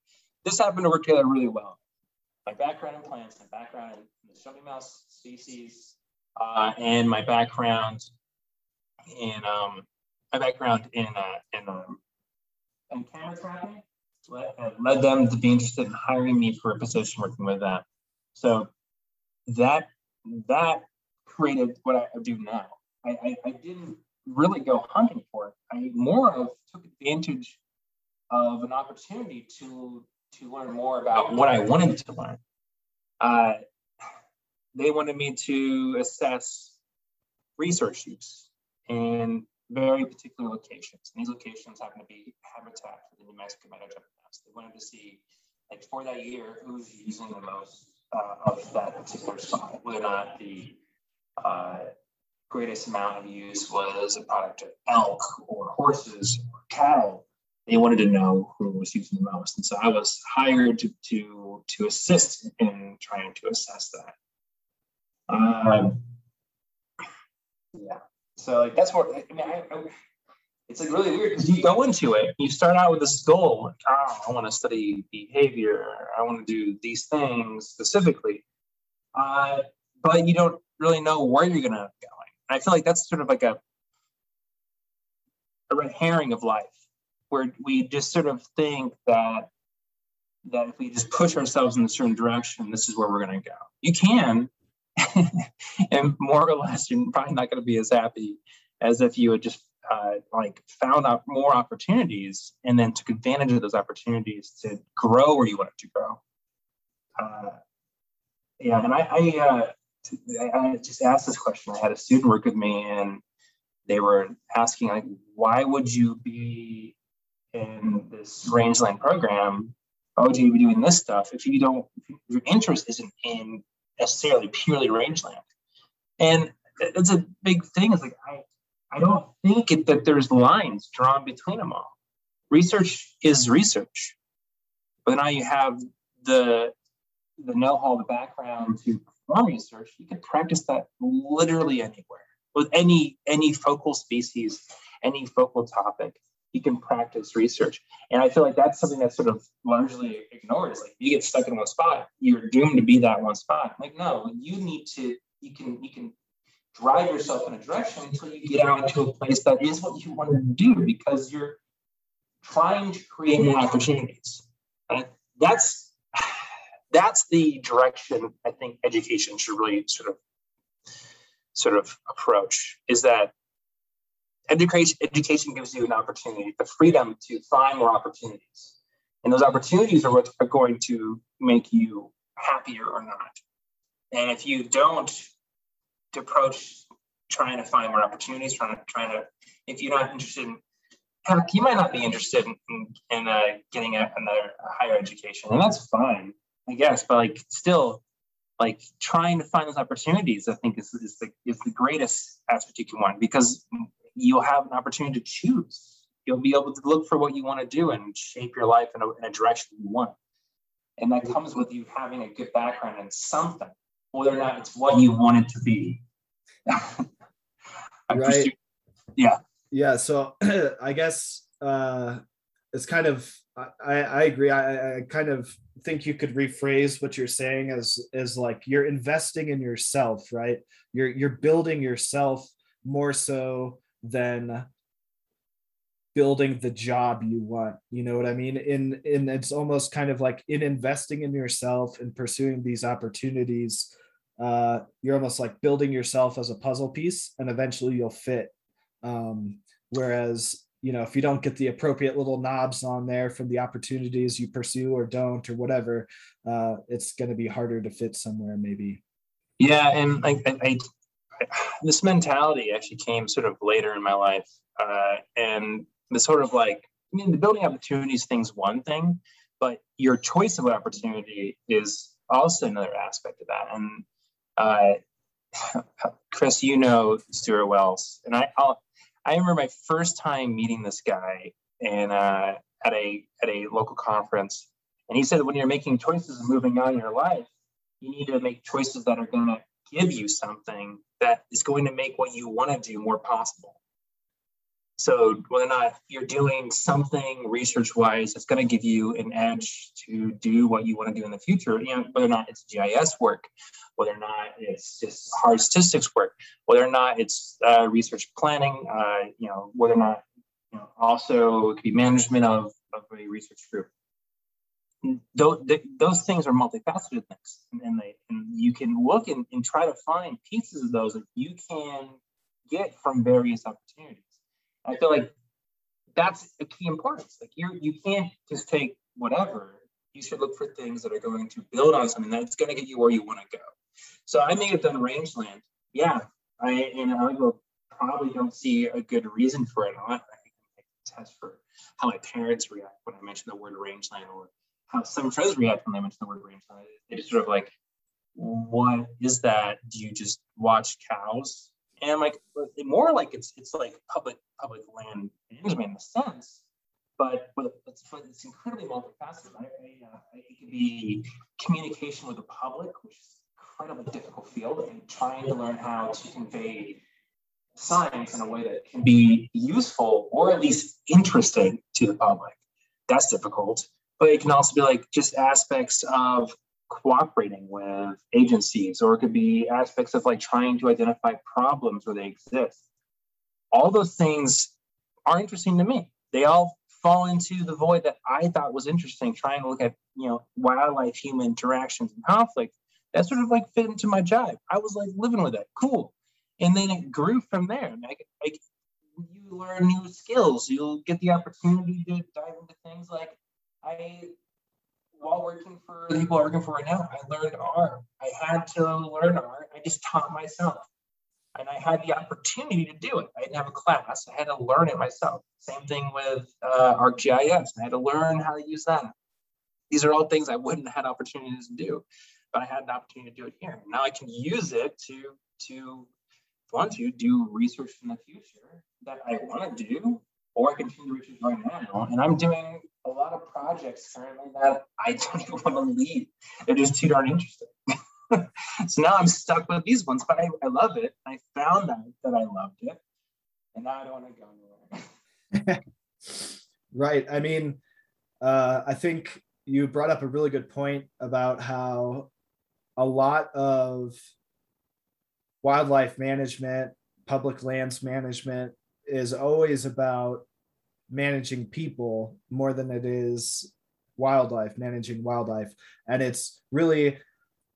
This happened to work together really well. My background in plants, my background in the showy mouse species, uh, and my background in um, my background in uh, in um, in camera trapping led, them to be interested in hiring me for a position working with them. So that that created what I do now. I, I, I didn't really go hunting for it. I more of took advantage of an opportunity to to learn more about what I wanted to learn. Uh, they wanted me to assess research use and very particular locations. And these locations happen to be habitat for the New Mexico meadow They wanted to see, like for that year, who's using the most uh, of that particular spot, whether or not the uh, greatest amount of use was a product of elk or horses or cattle. They wanted to know who was using the most. And so I was hired to, to, to assist in trying to assess that. Um, yeah. So like that's what I mean. I, I, it's like really weird because you go into it, you start out with this goal, like, oh, I want to study behavior, I want to do these things specifically, uh, but you don't really know where you're gonna go. I feel like that's sort of like a a red herring of life, where we just sort of think that that if we just push ourselves in a certain direction, this is where we're going to go. You can, and more or less, you're probably not going to be as happy as if you had just uh, like found out more opportunities and then took advantage of those opportunities to grow where you wanted to grow. Uh, yeah, and I, I, uh, I just asked this question. I had a student work with me, and they were asking like, why would you be in this rangeland program? Why would you be doing this stuff if you don't? If your interest isn't in necessarily purely rangeland, and it's a big thing. It's like I, I don't think it, that there's lines drawn between them all. Research is research, but now you have the the know-how, the background to perform research. You can practice that literally anywhere with any any focal species, any focal topic. You can practice research, and I feel like that's something that's sort of largely ignored. Is like you get stuck in one spot, you're doomed to be that one spot. Like no, you need to. You can you can drive yourself in a direction until you get out into a place that is what you want to do because you're trying to create more opportunities. And that's that's the direction I think education should really sort of sort of approach is that education education gives you an opportunity, the freedom to find more opportunities. And those opportunities are what are going to make you happier or not. And if you don't to approach trying to find more opportunities, trying to trying to if you're not interested in heck, you might not be interested in, in, uh, getting a, another higher education, and that's fine, I guess. But like still, like trying to find those opportunities, I think is, is the is the greatest aspect you can want because you'll have an opportunity to choose. You'll be able to look for what you want to do and shape your life in a, in a direction you want. And that comes with you having a good background in something, whether or not it's what you want it to be. Right. Yeah. Yeah. So I guess uh, it's kind of I, I agree. I, I kind of think you could rephrase what you're saying as as like you're investing in yourself, right? You're you're building yourself more so than building the job you want you know what i mean in in it's almost kind of like in investing in yourself and pursuing these opportunities uh, you're almost like building yourself as a puzzle piece and eventually you'll fit. Um, whereas you know if you don't get the appropriate little knobs on there from the opportunities you pursue or don't or whatever uh, it's going to be harder to fit somewhere maybe. Yeah and I, I, this mentality actually came sort of later in my life uh, and the sort of like i mean the building opportunities thing's one thing but your choice of opportunity is also another aspect of that and uh, Chris, you know Stuart Wells, and I I'll, i remember my first time meeting this guy and uh, at a at a local conference, and he said when you're making choices and moving on in your life, you need to make choices that are going to give you something that is going to make what you want to do more possible. So whether or not you're doing something research-wise that's going to give you an edge to do what you want to do in the future, you know, whether or not it's GIS work, whether or not it's just hard statistics work, whether or not it's uh, research planning, uh, you know, whether or not, you know, also it could be management of, of a research group. Those, those things are multifaceted things, and, they, and you can look and, and try to find pieces of those that you can get from various opportunities. I feel like that's a key importance. Like you you can't just take whatever. You should look for things that are going to build on something that's going to get you where you want to go. So I may have done rangeland. Yeah, I and I will probably don't see a good reason for it. I can test for how my parents react when I mention the word rangeland, or how some friends react when I mention the word rangeland. They just sort of like, what is that? Do you just watch cows? And like more like it's it's like public public land management in a sense, but it's, it's incredibly multifaceted. I, I, uh, it could be communication with the public, which is an incredibly difficult field, and trying to learn how to convey science in a way that can be useful or at least interesting to the public. That's difficult. But it can also be like just aspects of cooperating with agencies, or it could be aspects of like trying to identify problems where they exist. All those things are interesting to me. They all fall into the void that I thought was interesting, trying to look at, you know, wildlife human interactions and conflict. That sort of like fit into my jive. I was like living with it. Cool. And then it grew from there. Like, like you learn new skills. You'll get the opportunity to dive into things like I while working for the people I'm working for right now, I learned R. I had to learn R. I just taught myself and I had the opportunity to do it. I didn't have a class. I had to learn it myself. Same thing with uh, ArcGIS. I had to learn how to use that. These are all things I wouldn't have had opportunities to do, but I had an opportunity to do it here. Now I can use it to to want to do research in the future that I want to do, or I continue research right now. And I'm doing a lot of projects currently that I don't even want to lead. They're just too darn interesting. so now I'm stuck with these ones, but I, I love it. I found out that I loved it, and now I don't want to go anywhere. right. I mean, uh, I think you brought up a really good point about how a lot of wildlife management, public lands management is always about managing people more than it is wildlife, managing wildlife. And it's really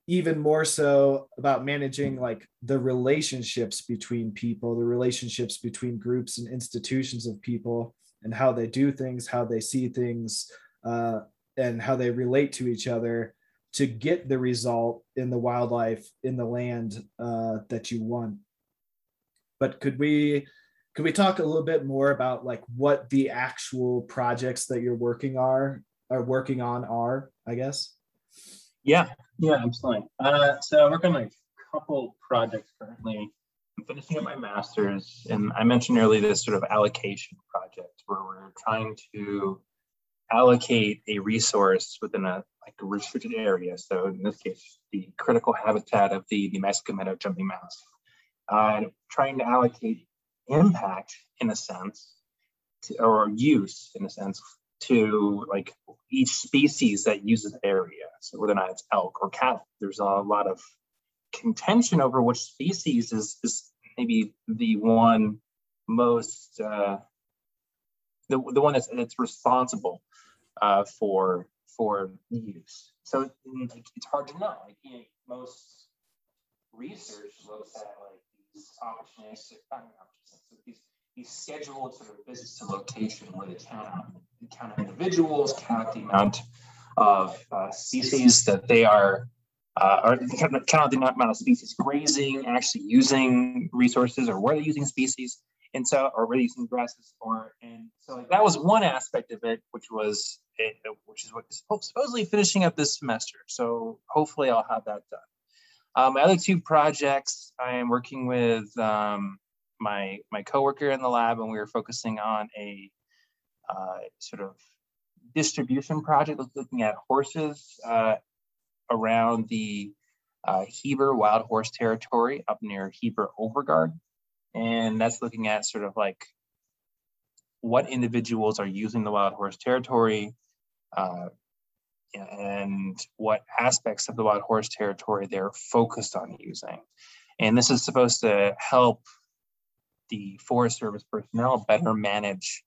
even more so about managing like the relationships between people the relationships between groups and institutions of people and how they do things how they see things uh, and how they relate to each other to get the result in the wildlife in the land uh, that you want but could we could we talk a little bit more about like what the actual projects that you're working are are working on are i guess yeah, yeah, absolutely. Uh, so I work on a couple projects currently. I'm finishing up my master's, and I mentioned earlier this sort of allocation project where we're trying to allocate a resource within a like a restricted area. So in this case, the critical habitat of the, the Mexican meadow jumping mouse. Uh, trying to allocate impact in a sense, to, or use in a sense, to like each species that uses the area. So whether or not it's elk or cattle, there's a lot of contention over which species is, is maybe the one most uh, the, the one that's, that's responsible uh, for for use. So it's hard to know. Like you know, most research looks at like opportunistic, not opportunistic, these scheduled sort of visits to location where they count count individuals, count the amount of uh, species that they are, uh, or count the amount of species grazing, actually using resources, or where they're using species, and so, or where using grasses, or and so like, that was one aspect of it, which was it, which is what is supposedly finishing up this semester. So hopefully, I'll have that done. Um, my other two projects, I am working with um, my my coworker in the lab, and we were focusing on a uh, sort of distribution project looking at horses uh, around the uh, Heber wild horse territory up near Heber Overgaard. And that's looking at sort of like what individuals are using the wild horse territory uh, and what aspects of the wild horse territory they're focused on using. And this is supposed to help the Forest Service personnel better manage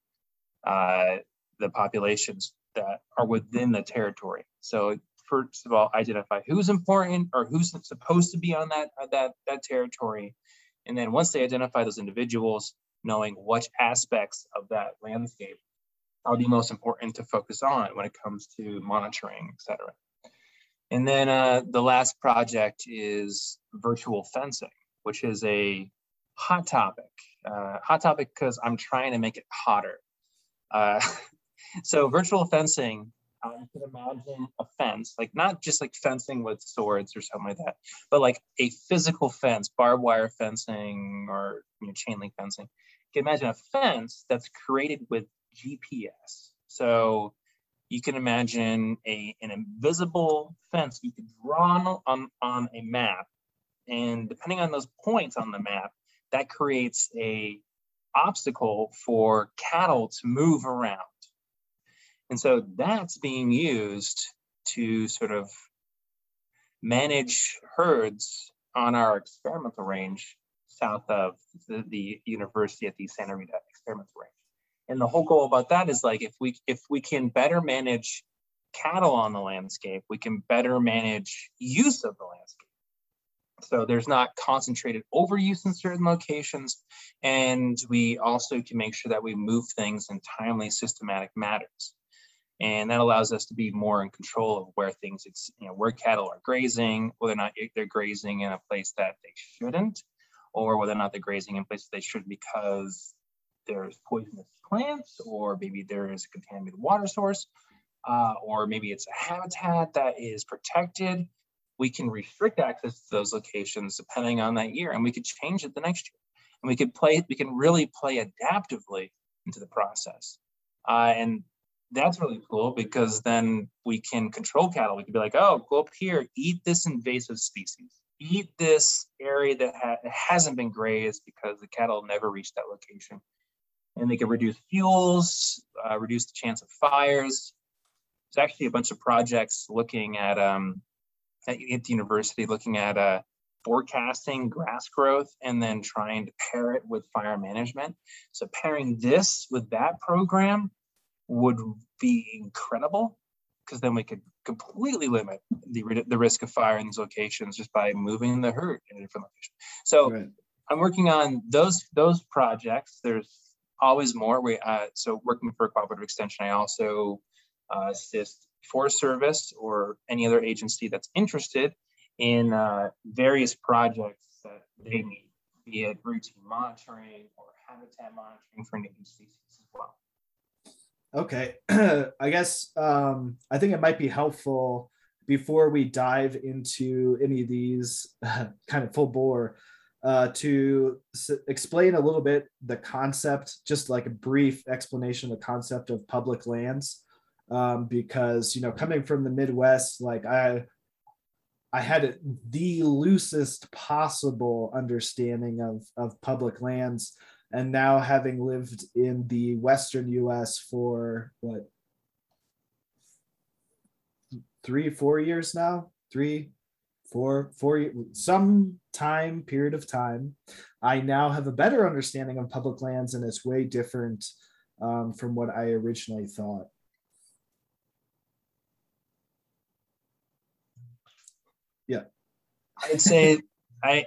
uh, the populations that are within the territory. So first of all, identify who's important or who's supposed to be on that that that territory, and then once they identify those individuals, knowing which aspects of that landscape are the most important to focus on when it comes to monitoring, et cetera. And then uh, the last project is virtual fencing, which is a hot topic. Uh, hot topic because I'm trying to make it hotter. Uh, so virtual fencing, you can imagine a fence, like not just like fencing with swords or something like that, but like a physical fence, barbed wire fencing or you know, chain link fencing. You can imagine a fence that's created with GPS. So you can imagine a, an invisible fence you could draw on, on a map. And depending on those points on the map, that creates a obstacle for cattle to move around. And so that's being used to sort of manage herds on our experimental range south of the, the university at the Santa Rita experimental range. And the whole goal about that is like if we if we can better manage cattle on the landscape, we can better manage use of the landscape. So there's not concentrated overuse in certain locations. And we also can make sure that we move things in timely, systematic matters. And that allows us to be more in control of where things, you know, where cattle are grazing, whether or not they're grazing in a place that they shouldn't, or whether or not they're grazing in places they should because there's poisonous plants, or maybe there is a contaminated water source, uh, or maybe it's a habitat that is protected we can restrict access to those locations depending on that year and we could change it the next year. And we could play we can really play adaptively into the process. Uh, and that's really cool because then we can control cattle. We could be like oh go up here eat this invasive species. Eat this area that ha- hasn't been grazed because the cattle never reached that location and they can reduce fuels uh, reduce the chance of fires there's actually a bunch of projects looking at um, at, at the university looking at uh, forecasting grass growth and then trying to pair it with fire management. So pairing this with that program would be incredible because then we could completely limit the, the risk of fire in these locations just by moving the herd in a different location. So right. I'm working on those those projects. There's always more. We uh, so working for cooperative extension, I also uh, assist Forest Service or any other agency that's interested in uh, various projects that they need, be it routine monitoring or habitat monitoring for native species as well. Okay, I guess um, I think it might be helpful before we dive into any of these kind of full bore uh, to s- explain a little bit the concept, just like a brief explanation of the concept of public lands um, because you know coming from the Midwest, like I I had the loosest possible understanding of of public lands, and now having lived in the Western U.S. for what three four years now, three four four some time period of time i now have a better understanding of public lands and it's way different um, from what i originally thought Yeah. I'd say I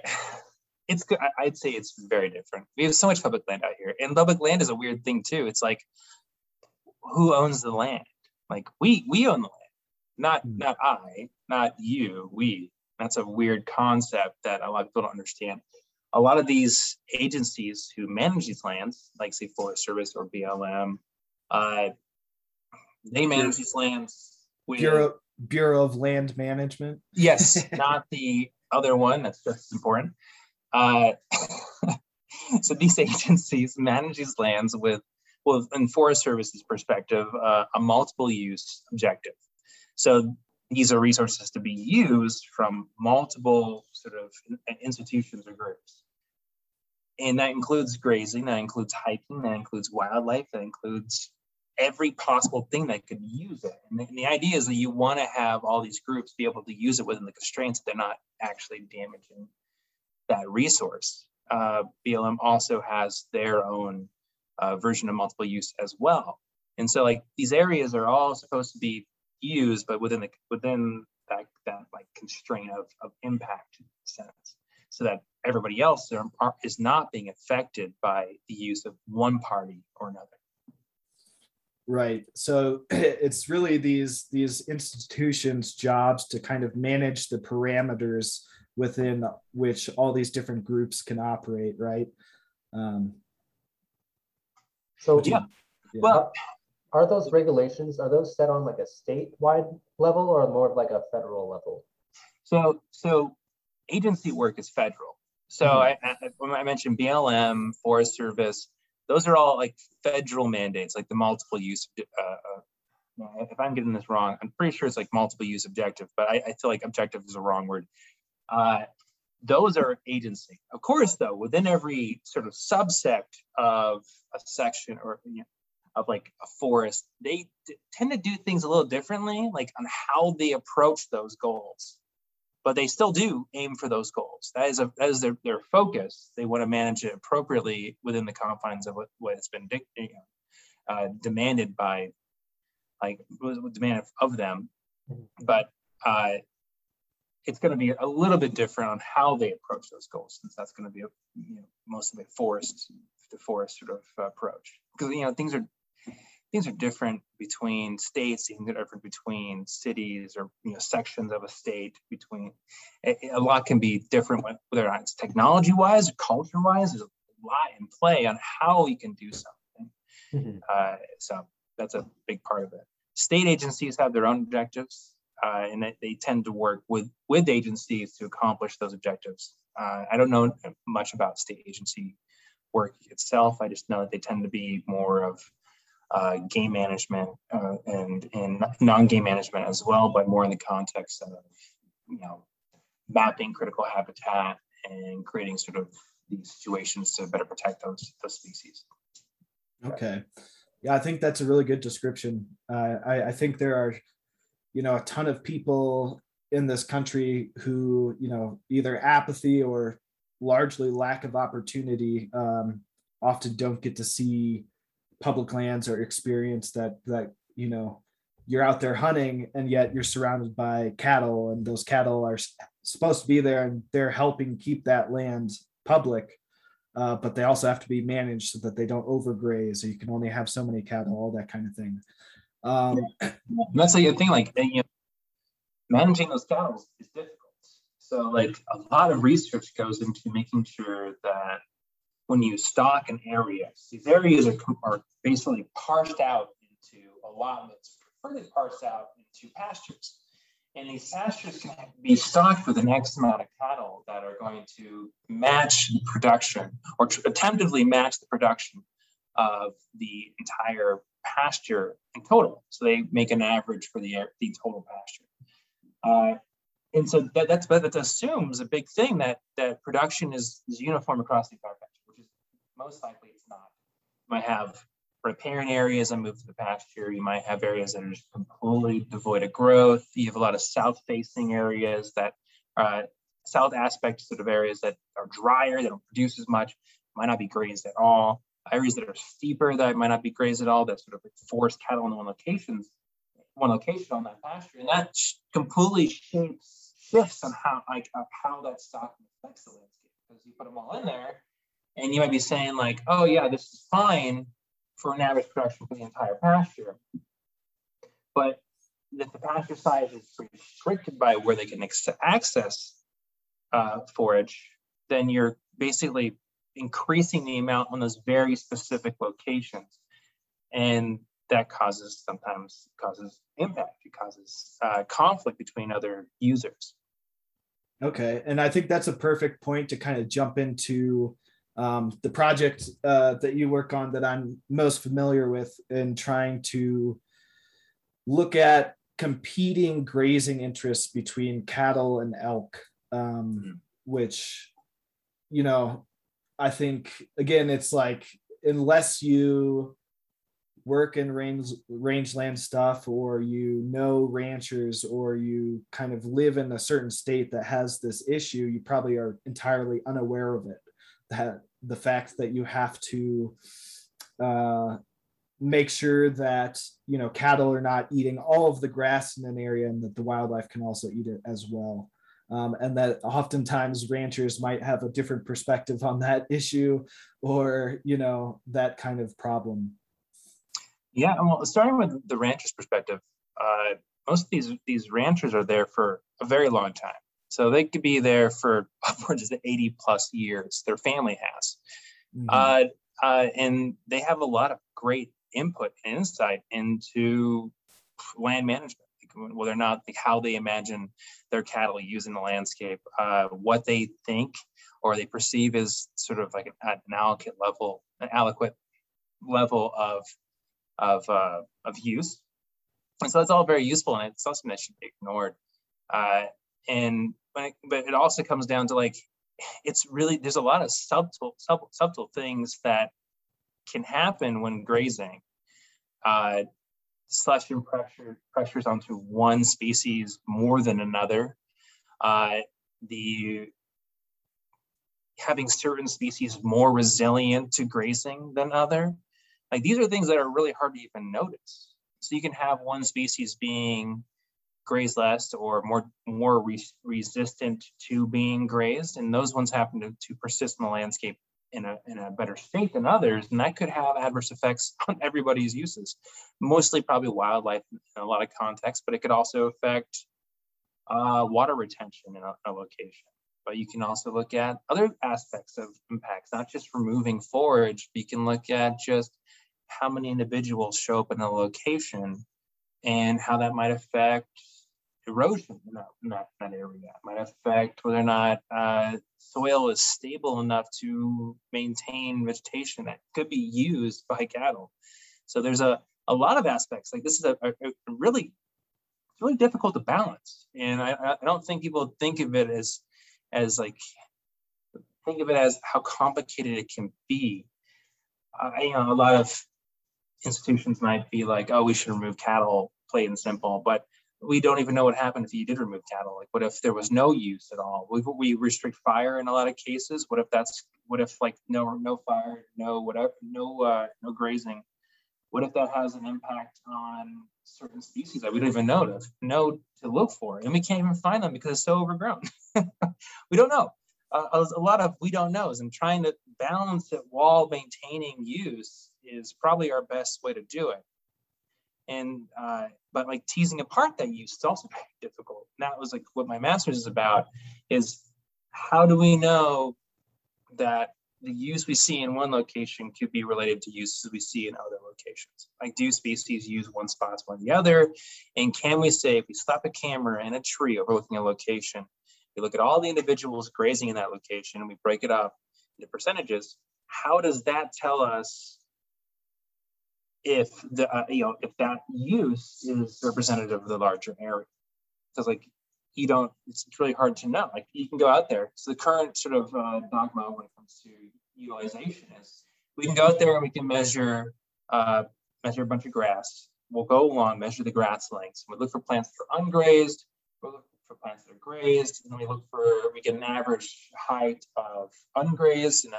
it's good. I'd say it's very different. We have so much public land out here, and public land is a weird thing too. It's like, who owns the land? Like we we own the land, not mm. not I, not you. We. That's a weird concept that a lot of people don't understand. A lot of these agencies who manage these lands, like say Forest Service or BLM, uh, they manage these lands. With, Bureau Bureau of Land Management. Yes, not the other one. That's just important. Uh, so these agencies manage these lands with, well, in Forest Service's perspective, uh, a multiple use objective. So these are resources to be used from multiple sort of institutions or groups. And that includes grazing, that includes hiking, that includes wildlife, that includes every possible thing that could use it. And the, and the idea is that you want to have all these groups be able to use it within the constraints. That they're not actually damaging that resource. Uh, BLM also has their own uh, version of multiple use as well. And so like these areas are all supposed to be used, but within the within that, that like constraint of, of impact sense, so that everybody else are, is not being affected by the use of one party or another. Right. So it's really these these institutions' jobs to kind of manage the parameters within which all these different groups can operate, right? Um, so yeah. yeah. Well, are those regulations are those set on like a statewide level or more of like a federal level? So so agency work is federal. So mm-hmm. I, I, when I mentioned BLM, Forest Service, those are all like federal mandates, like the multiple use. Uh, uh, if I'm getting this wrong, I'm pretty sure it's like multiple use objective, but I, I feel like objective is a wrong word. Uh, those are agency. Of course, though, within every sort of subsect of a section or you know, of like a forest, they t- tend to do things a little differently, like on how they approach those goals but they still do aim for those goals. That is a that is their, their focus. They want to manage it appropriately within the confines of what, what has been dictated. uh, demanded by like was demanded of them, but uh, it's going to be a little bit different on how they approach those goals, since that's going to be a, you know, most of a forest to forest sort of approach. Because you know things are things are different between states, things are different between cities or you know sections of a state. Between a, a lot can be different whether or not it's technology wise or culture wise. There's a lot in play on how we can do something. Mm-hmm. Uh, so that's a big part of it. State agencies have their own objectives, uh, and they, they, tend to work with with agencies to accomplish those objectives. Uh, I don't know much about state agency work itself. I just know that they tend to be more of uh, game management uh, and and non-game management as well, but more in the context of you know mapping critical habitat and creating sort of these situations to better protect those those species. Okay, yeah, I think that's a really good description. Uh, I, I think there are, you know, a ton of people in this country who, you know, either apathy or largely lack of opportunity um, often don't get to see public lands or experience that that you know you're out there hunting and yet you're surrounded by cattle and those cattle are supposed to be there and they're helping keep that land public uh, but they also have to be managed so that they don't overgraze. So you can only have so many cattle, all that kind of thing. Um, that's the thing. Like you know, managing those cattle is difficult. So like a lot of research goes into making sure that when you stock an area, these areas are, are basically parsed out into allotments, further parsed out into pastures. And these pastures can be stocked with an X amount of cattle that are going to match the production or attemptively match the production of the entire pasture in total. So they make an average for the, the total pasture. Uh, and so that, that's that assumes a big thing that that production is, is uniform across the entire pasture, most likely it's not. You might have riparian areas and move to the pasture. You might have areas that are just completely devoid of growth. You have a lot of south-facing areas that uh, south aspects sort of areas that are drier, that don't produce as much, might not be grazed at all. Areas that are steeper that might not be grazed at all, that sort of force cattle in one locations, one location on that pasture, and that completely shapes shifts on how like how that stock affects the landscape because you put them all in there, and you might be saying like, oh yeah, this is fine for an average production for the entire pasture. But if the pasture size is restricted by where they can access uh, forage, then you're basically increasing the amount on those very specific locations. And that causes sometimes causes impact. It causes uh, conflict between other users. Okay, and I think that's a perfect point to kind of jump into um, the project uh, that you work on that I'm most familiar with in trying to look at competing grazing interests between cattle and elk, um, mm-hmm. which, you know, I think again, it's like unless you work in range rangeland stuff or you know ranchers or you kind of live in a certain state that has this issue, you probably are entirely unaware of it that the fact that you have to uh, make sure that you know cattle are not eating all of the grass in an area and that the wildlife can also eat it as well. Um, and that oftentimes ranchers might have a different perspective on that issue or you know that kind of problem. Yeah well starting with the rancher's perspective uh, most of these these ranchers are there for a very long time so they could be there for upwards of 80 plus years, their family has. Mm-hmm. Uh, uh, and they have a lot of great input and insight into land management, whether or not like, how they imagine their cattle using the landscape, uh, what they think or they perceive as sort of like an, an adequate level, an adequate level of of uh, of use. And so it's all very useful, and it's something that should be ignored. Uh, and but it, also comes down to like it's really there's a lot of subtle subtle, subtle things that can happen when grazing. Uh, selection pressure pressures onto one species more than another. Uh, the having certain species more resilient to grazing than other. Like these are things that are really hard to even notice. So you can have one species being grazed less or more more re resistant to being grazed, and those ones happen to, to persist in the landscape in a, in a better state than others, and that could have adverse effects on everybody's uses. Mostly probably wildlife in a lot of contexts, but it could also affect uh, water retention in a, a, location. But you can also look at other aspects of impacts, not just removing forage, you can look at just how many individuals show up in a location and how that might affect erosion in that, in that, that area. It might affect whether or not uh, soil is stable enough to maintain vegetation that could be used by cattle. So there's a, a lot of aspects. Like this is a, a, a really, it's really difficult to balance. And I, I don't think people think of it as, as like, think of it as how complicated it can be. Uh, you know, a lot of institutions might be like, oh, we should remove cattle, plain and simple. But we don't even know what happened if you did remove cattle. Like, what if there was no use at all? We, we restrict fire in a lot of cases. What if that's what if like no no fire, no whatever, no uh, no grazing? What if that has an impact on certain species that we don't even know to know to look for, and we can't even find them because it's so overgrown. we don't know. Uh, a lot of we don't knows, and trying to balance it while maintaining use is probably our best way to do it and uh, but like teasing apart that use is also very difficult. And that was like what my master's is about is how do we know that the use we see in one location could be related to uses we see in other locations. Like do species use one spot than the other? And can we say if we slap a camera in a tree overlooking a location, we look at all the individuals grazing in that location and we break it up into percentages, how does that tell us if the uh, you know if that use is representative of the larger area. Because like you don't it's, really hard to know. Like you can go out there. So the current sort of uh, dogma when it comes to utilization is we can go out there and we can measure uh, measure a bunch of grass. We'll go along measure the grass lengths. We look for plants that are ungrazed. We look for plants that are grazed. And then we look for we get an average height of ungrazed and uh,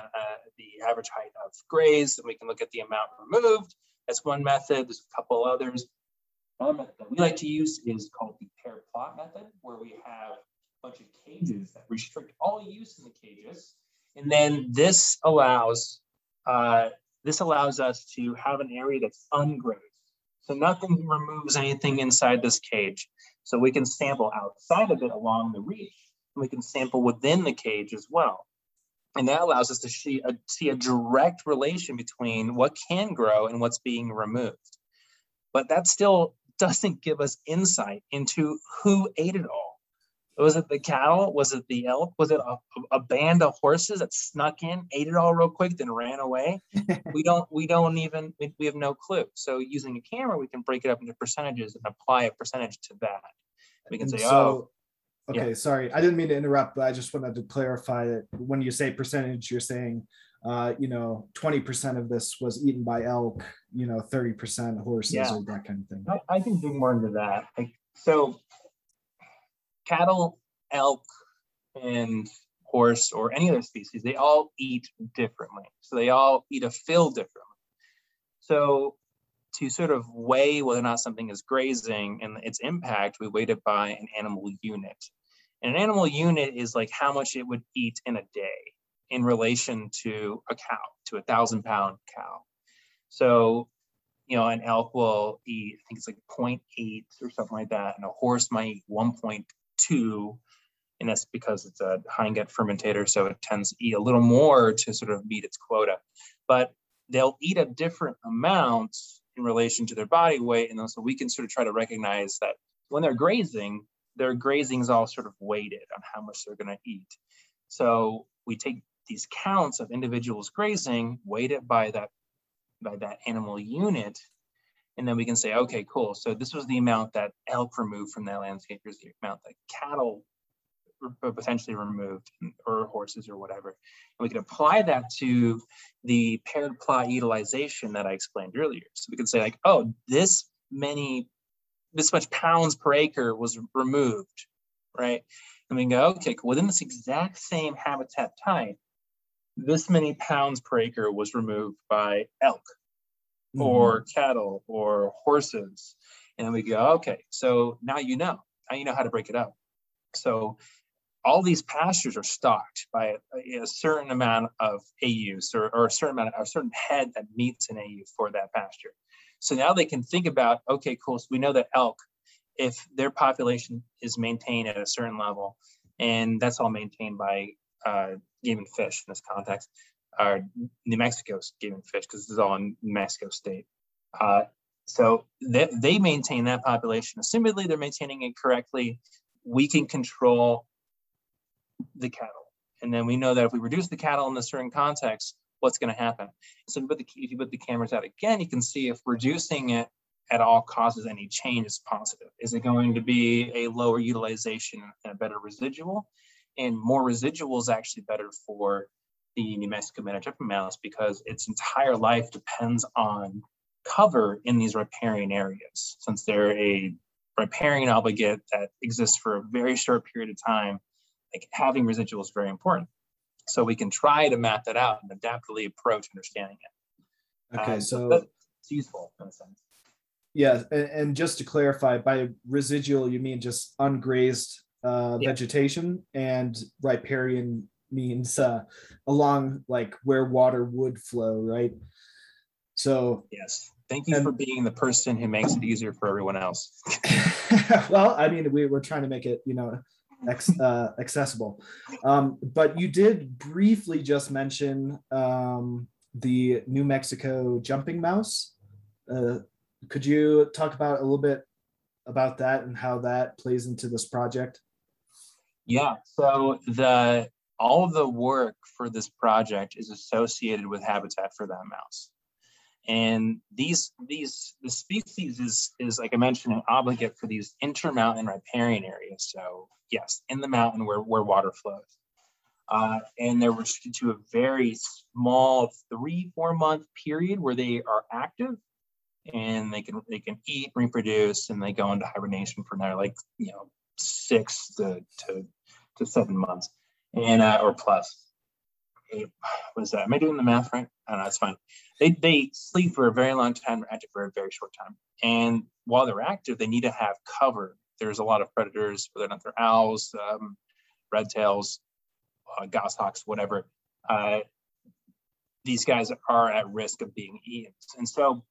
the average height of grazed. And we can look at the amount removed that's one method. There's a couple others. Another method that we like to use is called the pair plot method, where we have a bunch of cages that restrict all use in the cages. And then this allows uh, this allows us to have an area that's ungrazed. So nothing removes anything inside this cage. So we can sample outside of it along the reach, and we can sample within the cage as well. And that allows us to see a, see a direct relation between what can grow and what's being removed. But that still doesn't give us insight into who ate it all. Was it the cattle? Was it the elk? Was it a, a band of horses that snuck in, ate it all real quick, then ran away? we don't. We don't even. We, we have no clue. So using a camera, we can break it up into percentages and apply a percentage to that. We can say, so, oh, Okay, yeah. sorry. I didn't mean to interrupt, but I just wanted to clarify that when you say percentage, you're saying, uh, you know, 20% of this was eaten by elk, you know, 30% horses yeah. or that kind of thing. I, I can dig more into that. Like, so cattle, elk, and horse or any other species, they all eat differently. So they all eat a fill differently. So to sort of weigh whether or not something is grazing and its impact, we weight it by an animal unit. And an animal unit is like how much it would eat in a day in relation to a cow, to a thousand pound cow. So, you know, an elk will eat, I think it's like 0.8 or something like that, and a horse might eat 1.2. And that's because it's a hindgut fermentator, so it tends to eat a little more to sort of meet its quota. But they'll eat a different amount in relation to their body weight. And so we can sort of try to recognize that when they're grazing, their grazing is all sort of weighted on how much they're going to eat. So we take these counts of individuals grazing, weighted by that by that animal unit, and then we can say, okay, cool. So this was the amount that elk removed from that landscape. Here's the amount that cattle potentially removed, or horses or whatever. And we can apply that to the paired plot utilization that I explained earlier. So we can say like, oh, this many this much pounds per acre was removed, right? And we can go, okay, within this exact same habitat type, this many pounds per acre was removed by elk. mm-hmm. or cattle or horses. And we go, okay, so now you know, now you know how to break it up. So all these pastures are stocked by a, a certain amount of AUs or, or, a certain amount of a certain head that meets an AU for that pasture. So now they can think about, okay, cool. So we know that elk, if their population is maintained at a certain level, and that's all maintained by uh, game and fish in this context, or New Mexico's game and fish, because this is all in New Mexico state. Uh, so they, they maintain that population. Assumedly, they're maintaining it correctly. We can control the cattle. And then we know that if we reduce the cattle in a certain context, what's going to happen? So if you, the, if you put the cameras out again, you can see if reducing it at all causes any change is positive. Is it going to be a lower utilization and a better residual? And more residual is actually better for the New Mexico managed mouse because its entire life depends on cover in these riparian areas. Since they're a riparian obligate that exists for a very short period of time, like having residual is very important. So we can try to map that out and adaptively approach understanding it. Okay, um, so it's useful in a sense. Yeah, and, and, just to clarify, by residual you mean just ungrazed uh, yeah. vegetation, and riparian means uh, along like where water would flow, right? So yes, thank you and, for being the person who makes it easier for everyone else. well, I mean, we, we're trying to make it, you know, ex, uh, accessible. Um, but you did briefly just mention um, the New Mexico jumping mouse. Uh, could you talk about a little bit about that and how that plays into this project? Yeah, so the all the work for this project is associated with Habitat for that mouse. And these these the species is is like I mentioned an obligate for these intermountain riparian areas. So yes, in the mountain where where water flows. Uh, and they're restricted to a very small three four month period where they are active and they can they can eat reproduce and they go into hibernation for another like you know six to to, to seven months and uh, or plus is that am i doing the math right i don't know it's fine they, they sleep for a very long time, active for a very short time. And while they're active, they need to have cover. There's a lot of predators, whether or not they're owls, um, red tails, uh, goshawks, whatever. Uh, these guys are at risk of being eaten. And so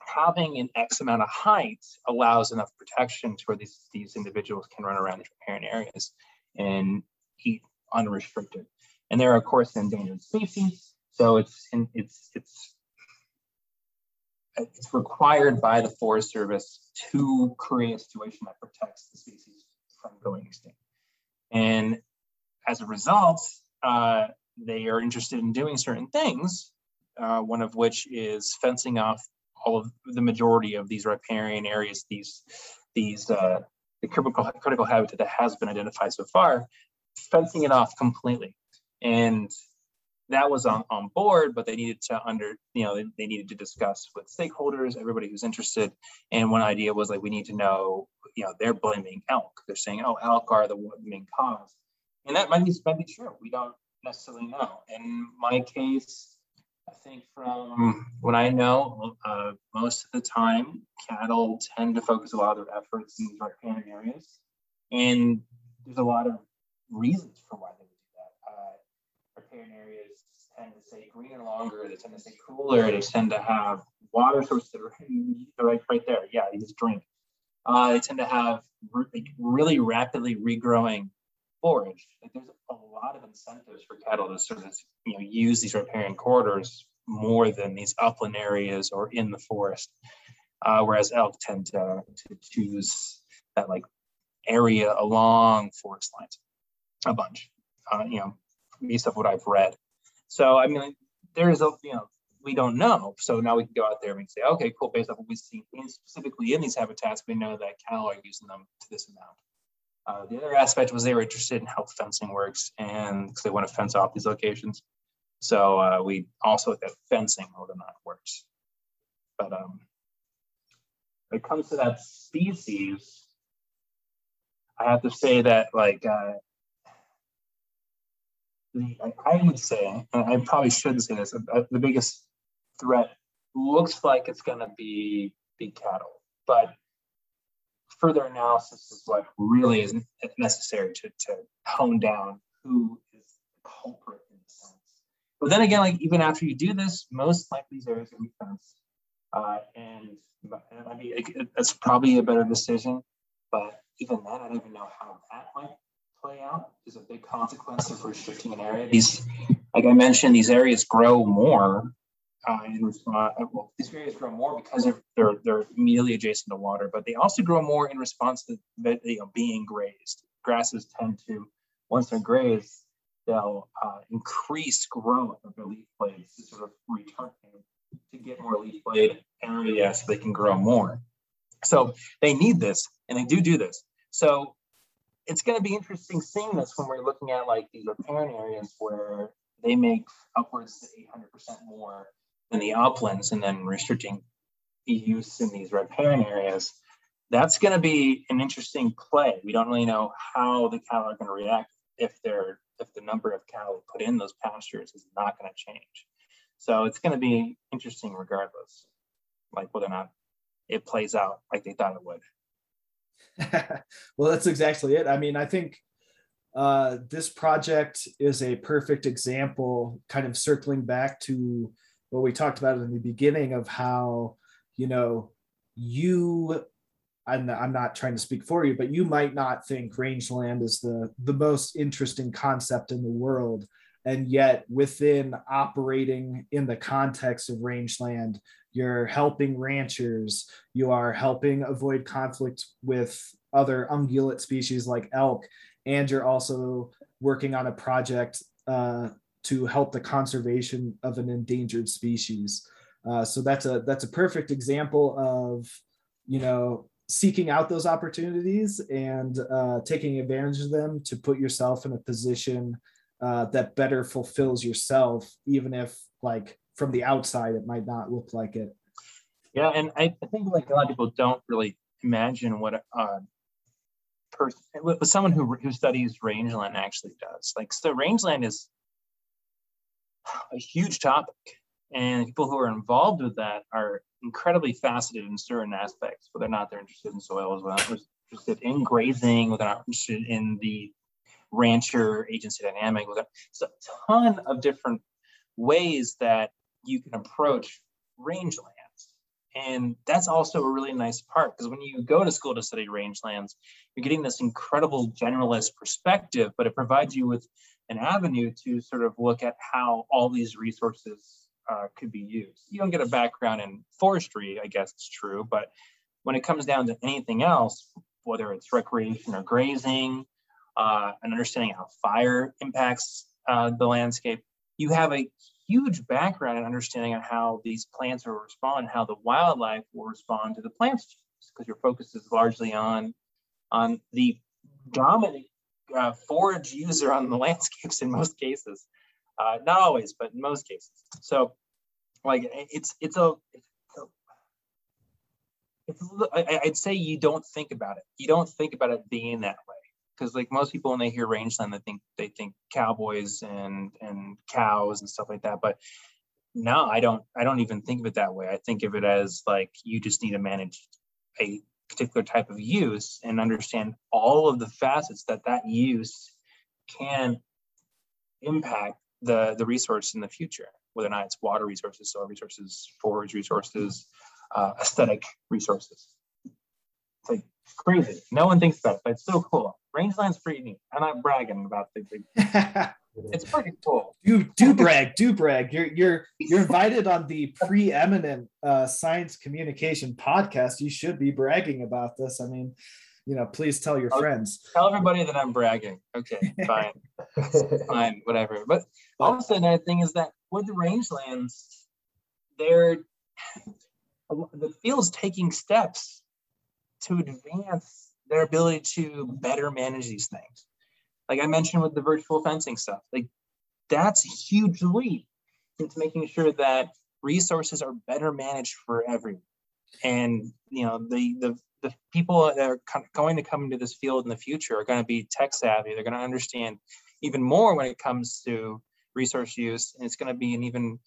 having an X amount of height allows enough protection to where these, these individuals can run around the riparian areas and eat unrestricted. And they're, of course, endangered species. So it's it's it's it's required by the Forest Service to create a situation that protects the species from going extinct. And as a result, uh, they are interested in doing certain things, uh, one of which is fencing off all of the majority of these riparian areas, these, these uh, the critical, critical habitat that has been identified so far, fencing it off completely. And that was on, on board, but they needed to under, you know, they, they, needed to discuss with stakeholders, everybody who's interested. And one idea was like, we need to know, you know, they're blaming elk. They're saying, oh, elk are the main cause. And that might be, might be true. We don't necessarily know. In my case, I think from what I know, uh, most of the time, cattle tend to focus a lot of their efforts in these riparian areas. And there's a lot of reasons for why they would do that. Uh, areas tend to stay greener longer, they tend to stay cooler, they tend to have water sources that are right, right there. Yeah, you just drink. Uh, they tend to have re- really rapidly regrowing forage. Like there's a lot of incentives for cattle to sort of you know use these riparian corridors more than these upland areas or in the forest. Uh, whereas elk tend to, to choose that like area along forest lines a bunch. Uh, you know, based off what I've read. So I mean, there's a you know we don't know. So now we can go out there and say, okay, cool. Based off what we've seen specifically in these habitats, we know that cattle are using them to this amount. Uh, the other aspect was they were interested in how fencing works and because they want to fence off these locations. So uh, we also looked at fencing, whether or not it works. But um, when it comes to that species, I have to say that like uh, I would say, and I probably shouldn't say this, uh, the biggest threat looks like it's going to be big cattle, but further analysis is what really is necessary to, to hone down who is the culprit in a sense. But then again, like even after you do this, most likely these areas be fenced. Uh, and, and I mean, it, it's probably a better decision, but even then, I don't even know how that might play out. Is a big consequence of restricting an area. These, like I mentioned, these areas grow more uh, in response. Uh, well, these areas grow more because they're they're immediately adjacent to water, but they also grow more in response to you know being grazed. Grasses tend to, once they're grazed, they'll uh, increase growth of their leaf blades to sort of return to get more leaf blade area so they can grow more. So they need this, and they do do this. So it's going to be interesting seeing this when we're looking at like these riparian areas where they make upwards to 800% more than the uplands and then restricting the use in these riparian areas. That's going to be an interesting play. We don't really know how the cattle are going to react if they're if the number of cattle put in those pastures is not going to change. So it's going to be interesting regardless, like whether or not it plays out like they thought it would. well, that's exactly it. I mean, I think uh, this project is a perfect example, kind of circling back to what we talked about in the beginning of how, you know, you, I'm, I'm not trying to speak for you, but you might not think rangeland is the, the most interesting concept in the world. And yet, within operating in the context of rangeland, you're helping ranchers, you are helping avoid conflict with other ungulate species like elk, and you're also working on a project uh, to help the conservation of an endangered species. Uh, so that's a that's a perfect example of you know seeking out those opportunities and uh, taking advantage of them to put yourself in a position uh, that better fulfills yourself, even if like from the outside it might not look like it. Yeah and i, I think like a lot of people don't really imagine what a uh, person someone who, who studies rangeland actually does. Like so rangeland is a huge topic and people who are involved with that are incredibly faceted in certain aspects whether or not they're interested in soil as well, interested in grazing whether or not interested in the rancher agency dynamic a, a ton of different ways that you can approach rangelands. And that's also a really nice part because when you go to school to study rangelands, you're getting this incredible generalist perspective, but it provides you with an avenue to sort of look at how all these resources uh, could be used. You don't get a background in forestry, I guess it's true, but when it comes down to anything else, whether it's recreation or grazing, uh, and understanding how fire impacts uh, the landscape, you have a huge background in understanding on how these plants will respond, how the wildlife will respond to the plants, because your focus is largely on on the dominant uh, forage user on the landscapes in most cases. Uh, not always, but in most cases. So, like it's it's a it's a, I, I'd say you don't think about it. You don't think about it being that way because like most people when they hear rangeland, they think they think cowboys and and cows and stuff like that. But no, I don't. I don't even think of it that way. I think of it as like you just need to manage a particular type of use and understand all of the facets that that use can impact the the resource in the future, whether or not it's water resources, soil resources, forage resources, uh, aesthetic resources. It's like crazy. No one thinks it, but it's so cool. Rangeland's pretty neat. I'm not bragging about the big. it's pretty cool. Do do brag, do brag. You're you're you're invited on the preeminent uh, science communication podcast. You should be bragging about this. I mean, you know, please tell your I'll friends. Tell everybody that I'm bragging. Okay, fine, fine, whatever. But also another thing is that with the rangelands, they're the field's taking steps to advance their ability to better manage these things. Like I mentioned with the virtual fencing stuff, like that's a huge leap into making sure that resources are better managed for everyone. And you know, the the the people that are going to come into this field in the future are going to be tech savvy. They're going to understand even more when it comes to resource use, and it's going to be an even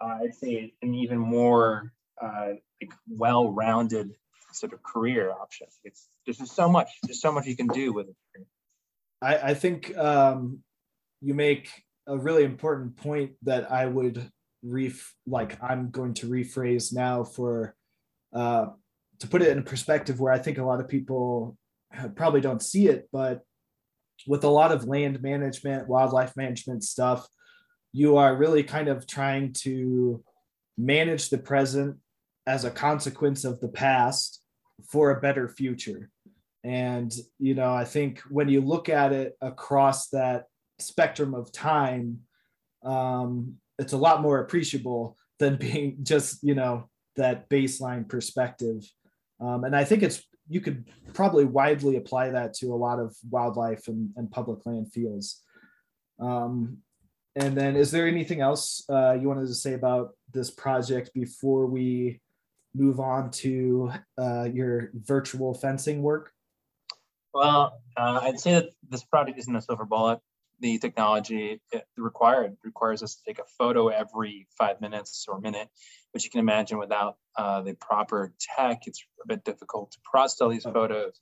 uh, I'd say an even more uh, like well-rounded sort of career option. It's there's just so much, there's so much you can do with it. I, I think um, you make a really important point that I would ref like I'm going to rephrase now for uh, to put it in perspective where I think a lot of people probably don't see it, but with a lot of land management, wildlife management stuff, you are really kind of trying to manage the present as a consequence of the past for a better future. And, you know, I think when you look at it across that spectrum of time, um, it's a lot more appreciable than being just, you know, that baseline perspective. Um, and I think it's, you could probably widely apply that to a lot of wildlife and, and public land fields. Um, and then is there anything else uh, you wanted to say about this project before we move on to uh, your virtual fencing work? Well, uh, I'd say that this project isn't a silver bullet. The technology required requires us to take a photo every five minutes or minute, which you can imagine without uh, the proper tech, it's a bit difficult to process all these photos.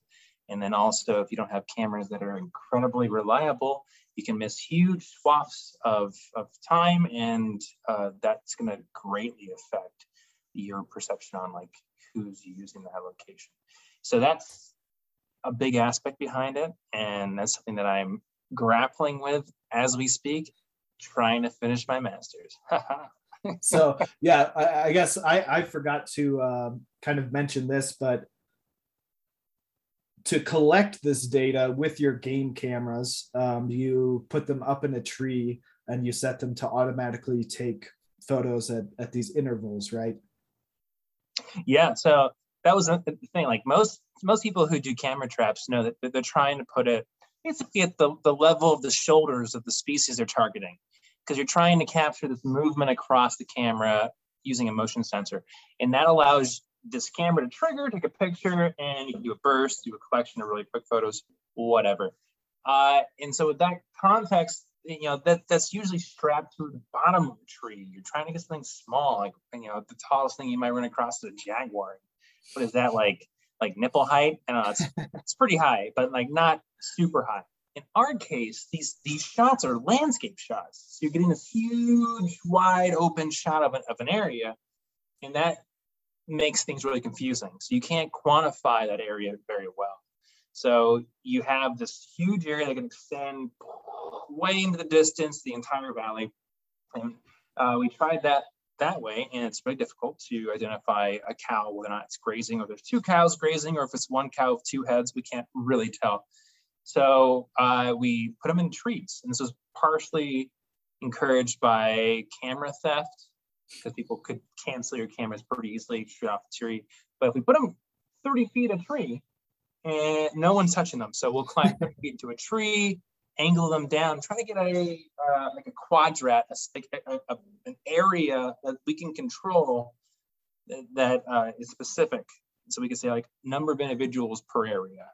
And then also, if you don't have cameras that are incredibly reliable, you can miss huge swaths of, of time, and uh, that's going to greatly affect your perception on like who's using that location. So that's a big aspect behind it. And that's something that I'm grappling with as we speak, trying to finish my master's. so yeah, I, I, guess I, I forgot to uh, kind of mention this, but to collect this data with your game cameras, um, you put them up in a tree and you set them to automatically take photos at, at these intervals, right? Yeah, so that was the thing. Like most most people who do camera traps know that they're trying to put it basically at the, the level of the shoulders of the species they're targeting. Because you're trying to capture this movement across the camera using a motion sensor. And that allows this camera to trigger, take a picture, and you can do a burst, do a collection of really quick photos, whatever. Uh, and so with that context, you know that that's usually strapped to the bottom of the tree. You're trying to get something small, like you know the tallest thing you might run across is a jaguar. What is that like? Like nipple height? I know it's it's pretty high, but like not super high. In our case, these these shots are landscape shots, so you're getting this huge, wide open shot of an, of an area, and that makes things really confusing. So you can't quantify that area very well. So you have this huge area that can extend way into the distance, the entire valley. And uh, we tried that that way, and it's very difficult to identify a cow, whether or not it's grazing, or there's two cows grazing, or if it's one cow with two heads, we can't really tell. So uh, we put them in trees, and this was partially encouraged by camera theft, because people could cancel your cameras pretty easily straight off the tree. But if we put them 30 feet a tree, and no one's touching them, so we'll climb 30 into a tree, angle them down, try to get a uh, like a quadrat, a, a, a, an area that we can control that, that uh, is specific. So we can say like number of individuals per area,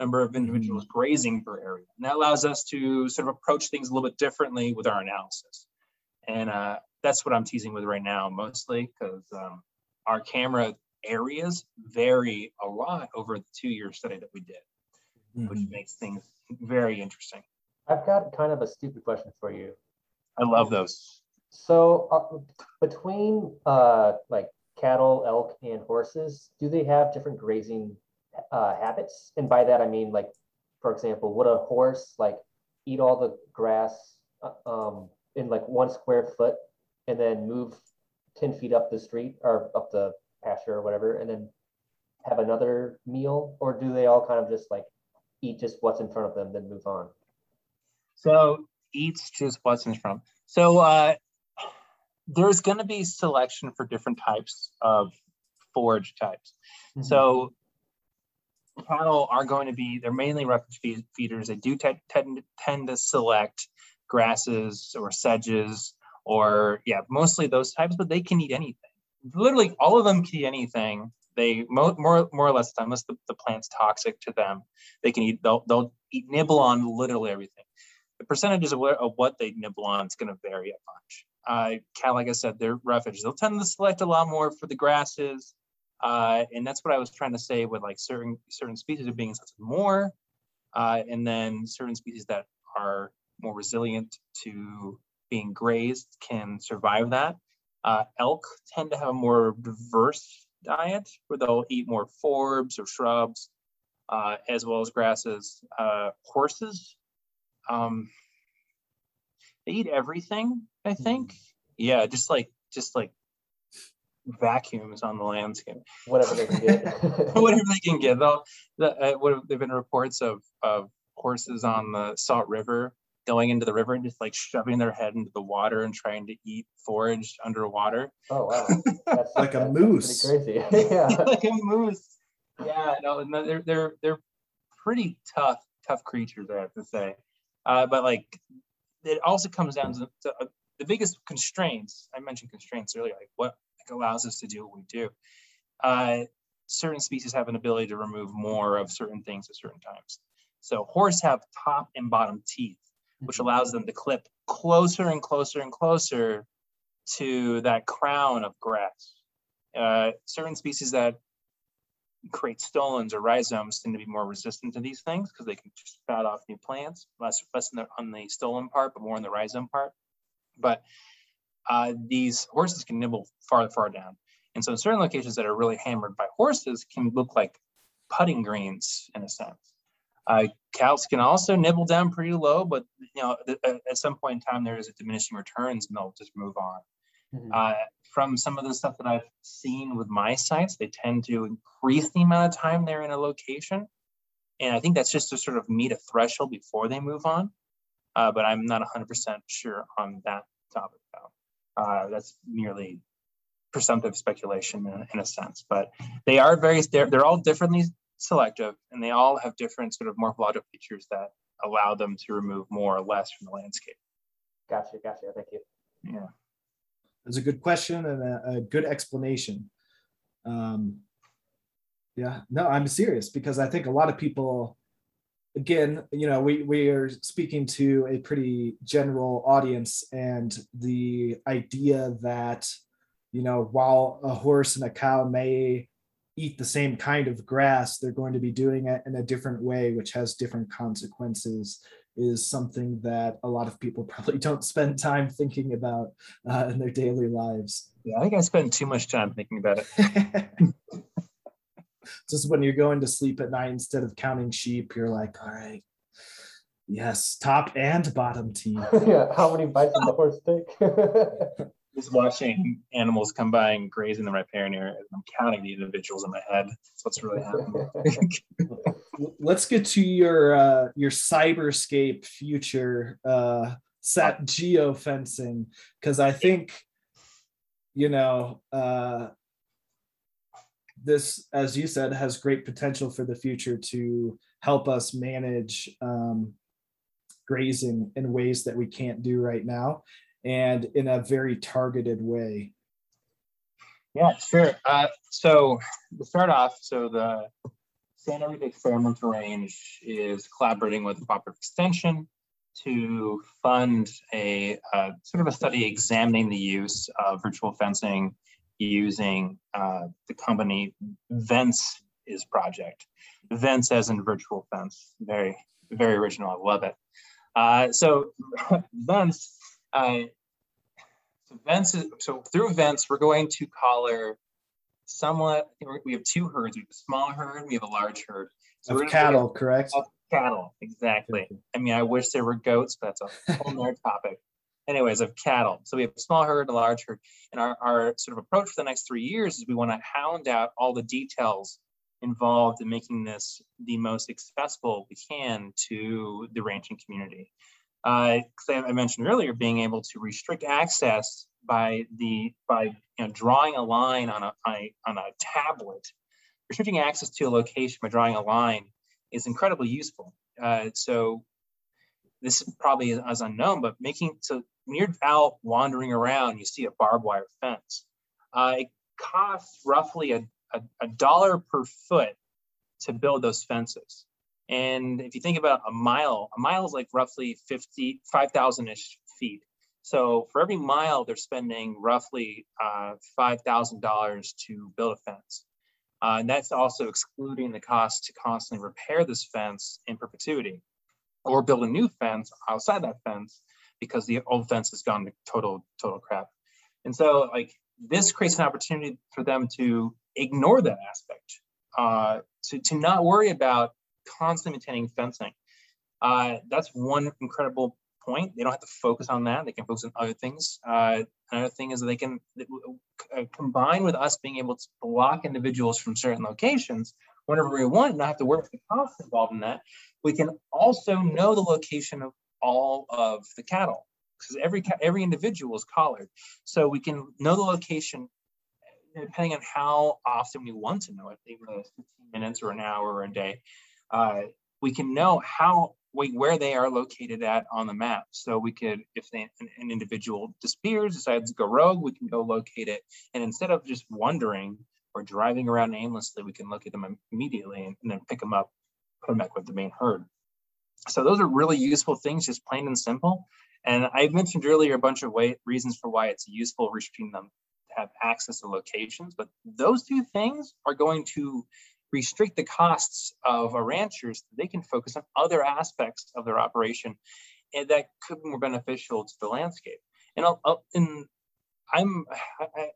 number of individuals mm-hmm. grazing per area. And that allows us to sort of approach things a little bit differently with our analysis. And uh, that's what I'm teasing with right now, mostly because um, our camera areas vary a lot over the two year study that we did, mm-hmm. which makes things very interesting. I've got kind of a stupid question for you. I love those. So, uh, between uh, like cattle, elk, and horses, do they have different grazing uh, habits? And by that, I mean, like, for example, would a horse like eat all the grass uh, um, in like one square foot and then move 10 feet up the street or up the pasture or whatever, and then have another meal? Or do they all kind of just like eat just what's in front of them, then move on? So eats just what's in front. So uh, there's going to be selection for different types of forage types. Mm-hmm. So cattle are going to be they're mainly roughage feeders. They do t- tend, tend to select grasses or sedges or yeah, mostly those types, but they can eat anything. Literally, all of them can eat anything. They more more, more or less unless the, the plant's toxic to them, they can eat. They'll they'll eat nibble on literally everything. The percentages of, where, of what they nibble on is going to vary a bunch. uh, cattle, like I said, they're roughage. They'll tend to select a lot more for the grasses. Uh, and that's what I was trying to say with like certain certain species of being selected more, uh, and then certain species that are more resilient to being grazed can survive that. Uh, elk tend to have a more diverse diet where they'll eat more forbs or shrubs, uh, as well as grasses. Uh, horses, um, they eat everything, I think. Yeah, just like just like vacuums on the landscape. Whatever they can get. Whatever they can get. Though, the, uh, what have there been reports of of horses on the Salt River going into the river and just like shoving their head into the water and trying to eat forage underwater. Oh wow, that's Like a moose. Pretty crazy. yeah. like a moose. Yeah, no, no, they're they're they're pretty tough, tough creatures, I have to say. Uh, but like, it also comes down to, to uh, the biggest constraints. I mentioned constraints earlier, like what like, allows us to do what we do. Uh, certain species have an ability to remove more of certain things at certain times. So horse have top and bottom teeth, which allows them to clip closer and closer and closer to that crown of grass. Uh, certain species that create stolons or rhizomes tend to be more resistant to these things because they can just spout off new plants, less less on the, on the stolon part, but more on the rhizome part. But uh, these horses can nibble far, far down. And so in certain locations that are really hammered by horses can look like putting greens in a sense. Uh, cows can also nibble down pretty low, but you know, at some point in time, there is a diminishing returns and they'll just move on. Mhm. Uh, from some of the stuff that I've seen with my sites, they tend to increase the amount of time they're in a location. And I think that's just to sort of meet a threshold before they move on. Uh, but I'm not 100% sure on that topic, though. Uh, that's merely presumptive speculation in, in a sense. But they are very, they're, they're all differently selective and they all have different sort of morphological features that allow them to remove more or less from the landscape. Gotcha, gotcha. Thank you. Yeah. That's a good question and a, a good explanation. Um, yeah, no, I'm serious because I think a lot of people, again, you know, we we are speaking to a pretty general audience, and the idea that, you know, while a horse and a cow may eat the same kind of grass, they're going to be doing it in a different way, which has different consequences is something that a lot of people probably don't spend time thinking about uh, in their daily lives. Yeah, I think I spend too much time thinking about it. Just when you're going to sleep at night, instead of counting sheep, you're like, all right, yes, top and bottom team. yeah. How many bites does the horse take? Just watching animals come by and graze in the riparian area, I'm counting the individuals in my head. That's what's really happening. Let's get to your uh, your cyberscape future uh, set geofencing because I think you know uh, this, as you said, has great potential for the future to help us manage um, grazing in ways that we can't do right now and in a very targeted way. Yeah, sure. Uh, so to start off, so the Santa Rita Experimental Range is collaborating with Cooperative Extension to fund a uh, sort of a study examining the use of virtual fencing using uh, the company Vence is project. Vence as in virtual fence. Very, very original. I love it. Uh, so Vence, uh, so Vence, is, so through Vence, we're going to collar somewhat, we have two herds. We have a small herd, we have a large herd. So Of cattle, correct? of cattle, exactly. I mean, I wish there were goats, but that's a whole other topic. Anyways, of cattle. So we have a small herd, a large herd. And our, our sort of approach for the next three years is we want to hound out all the details involved in making this the most accessible we can to the ranching community. Uh, I mentioned earlier, being able to restrict access by the by you know drawing a line on a, on a tablet, restricting access to a location by drawing a line is incredibly useful. Uh, so this is probably as unknown, but making so when you're out wandering around, you see a barbed wire fence. Uh, it costs roughly a, a, a dollar per foot to build those fences. And if you think about a mile, a mile is like roughly 50, 5,000 ish feet. So for every mile, they're spending roughly uh, $5,000 to build a fence. Uh, and that's also excluding the cost to constantly repair this fence in perpetuity or build a new fence outside that fence because the old fence has gone to total, total crap. And so like this creates an opportunity for them to ignore that aspect, uh, to, to not worry about constantly maintaining fencing. Uh, that's one incredible point. They don't have to focus on that. They can focus on other things. Uh, another thing is that they can uh, combine with us being able to block individuals from certain locations whenever we want, not have to worry with the costs involved in that. We can also know the location of all of the cattle because every every individual is collared, so we can know the location depending on how often we want to know it, even 15 minutes or an hour or a day. Uh, we can know how we, where they are located at on the map. So we could, if they, an, an, individual disappears, decides to go rogue, we can go locate it. And instead of just wondering or driving around aimlessly, we can locate them immediately and, and then pick them up, put them back with the main herd. So those are really useful things, just plain and simple. And I mentioned earlier a bunch of way, reasons for why it's useful restricting them to have access to locations, but those two things are going to restrict the costs of our ranchers, they can focus on other aspects of their operation and that could be more beneficial to the landscape. And, I'll, I'll, and I'm, I,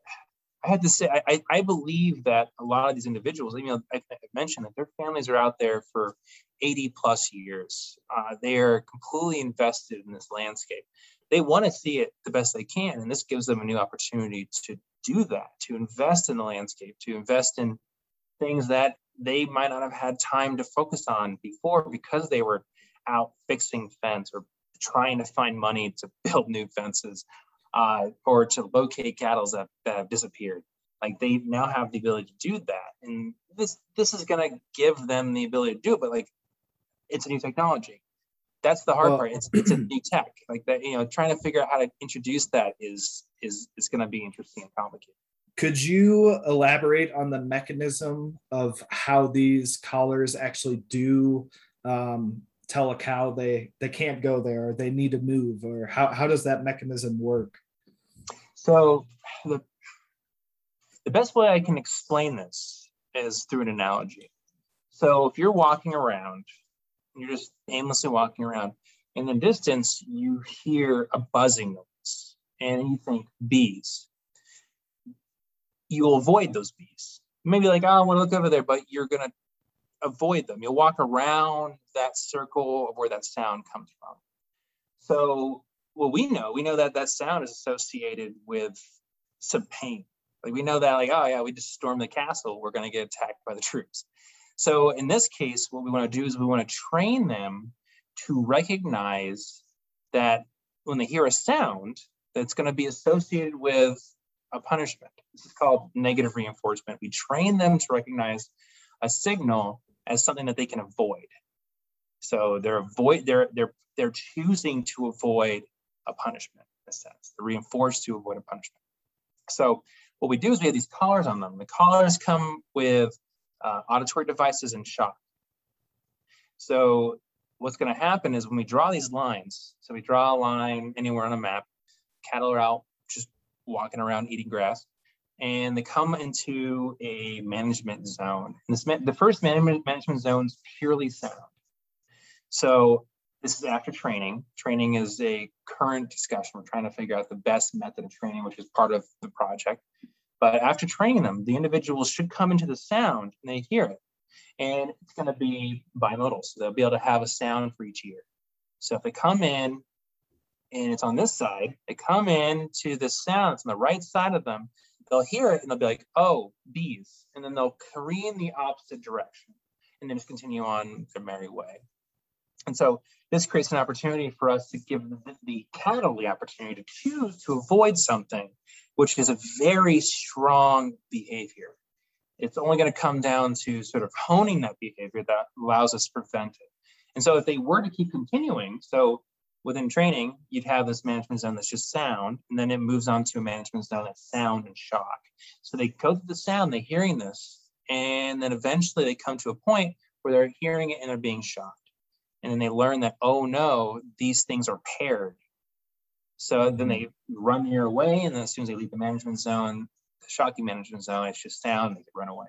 I had to say, I, I believe that a lot of these individuals, you know, I, I mentioned that their families are out there for 80 plus years. Uh, they are completely invested in this landscape. They want to see it the best they can. And this gives them a new opportunity to do that, to invest in the landscape, to invest in things that they might not have had time to focus on before because they were out fixing fence or trying to find money to build new fences uh, or to locate cattle that, that have disappeared. Like they now have the ability to do that, and this this is going to give them the ability to do it. But like, it's a new technology. That's the hard well, part. It's it's a new tech. Like that, you know, trying to figure out how to introduce that is is is going to be interesting and complicated. Could you elaborate on the mechanism of how these collars actually do um, tell a cow they they can't go there or they need to move or how, how does that mechanism work? So the, the best way I can explain this is through an analogy. So if you're walking around, you're just aimlessly walking around, in the distance you hear a buzzing noise and you think bees you'll avoid those bees. Maybe like, oh, I want to look over there, but you're going to avoid them. You'll walk around that circle of where that sound comes from. So, well, we know, we know that that sound is associated with some pain. Like we know that, like, oh yeah, we just stormed the castle. We're going to get attacked by the troops. So in this case, what we want to do is we want to train them to recognize that when they hear a sound that's going to be associated with a punishment. This is called negative reinforcement. We train them to recognize a signal as something that they can avoid. So they're avoid they're they're they're choosing to avoid a punishment in a sense. They're reinforced to avoid a punishment. So what we do is we have these collars on them. The collars come with uh, auditory devices and shock. So what's going to happen is when we draw these lines, so we draw a line anywhere on a map, cattle are out walking around eating grass and they come into a management zone. And this, the first management, management zone is purely sound. So this is after training. Training is a current discussion. We're trying to figure out the best method of training, which is part of the project. But after training them, the individuals should come into the sound and they hear it. And it's going to be bimodal. So they'll be able to have a sound for each ear. So if they come in and it's on this side, they come in to the sounds on the right side of them, they'll hear it and they'll be like, oh, bees. And then they'll careen the opposite direction and then just continue on their merry way. And so this creates an opportunity for us to give the cattle the opportunity to choose to avoid something, which is a very strong behavior. It's only going to come down to sort of honing that behavior that allows us to prevent it. And so if they were to keep continuing, so within training, you'd have this management zone that's just sound, and then it moves on to a management zone that's sound and shock. So they go through the sound, they're hearing this, and then eventually they come to a point where they're hearing it and they're being shocked. And then they learn that, oh no, these things are paired. So then they run near away, and then as soon as they leave the management zone, the shocking management zone, it's just sound, they run away.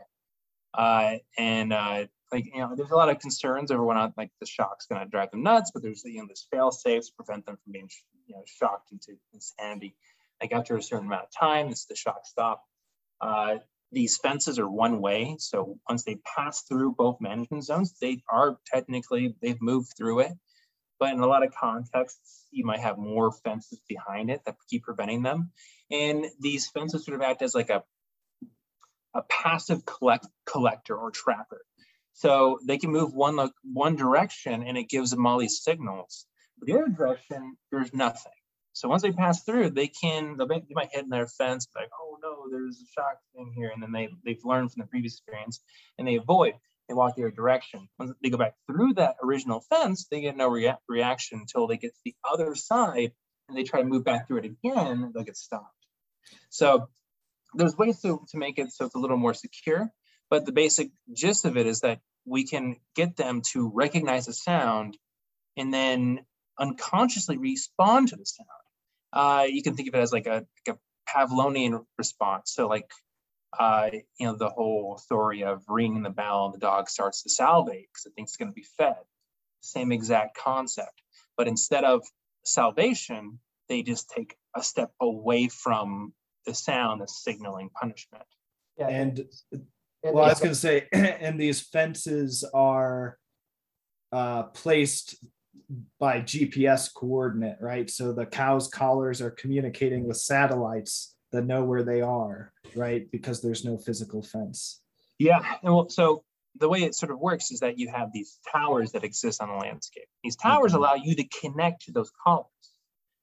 Uh, and uh, like you know, there's a lot of concerns over whether like the shock's going to drive them nuts, but there's you know this fail to prevent them from being you know shocked into insanity. Like after a certain amount of time, this the shock stop. Uh, these fences are one way, so once they pass through both management zones, they are technically they've moved through it. But in a lot of contexts, you might have more fences behind it that keep preventing them. And these fences sort of act as like a a passive collect, collector or trapper. So they can move one one direction and it gives them all these signals. But the other direction, there's nothing. So once they pass through, they can they might hit in their fence, like, oh no, there's a shock thing here, and then they they've learned from the previous experience and they avoid. They walk the other direction. Once they go back through that original fence, they get no rea- reaction until they get to the other side and they try to move back through it again, they'll get stopped. So there's ways to, to make it so it's a little more secure, but the basic gist of it is that we can get them to recognize a sound and then unconsciously respond to the sound. Uh, you can think of it as like a, like a Pavlovian response. So like, uh, you know, the whole story of ringing the bell and the dog starts to salivate because it thinks it's going to be fed. Same exact concept. But instead of salvation, they just take a step away from the sound that's signaling punishment. Yeah. And well, I was going to say, and these fences are uh, placed by GPS coordinate, right? So the cows' collars are communicating with satellites that know where they are, right? Because there's no physical fence. Yeah. And well, so the way it sort of works is that you have these towers that exist on the landscape. These towers mm-hmm. allow you to connect to those collars.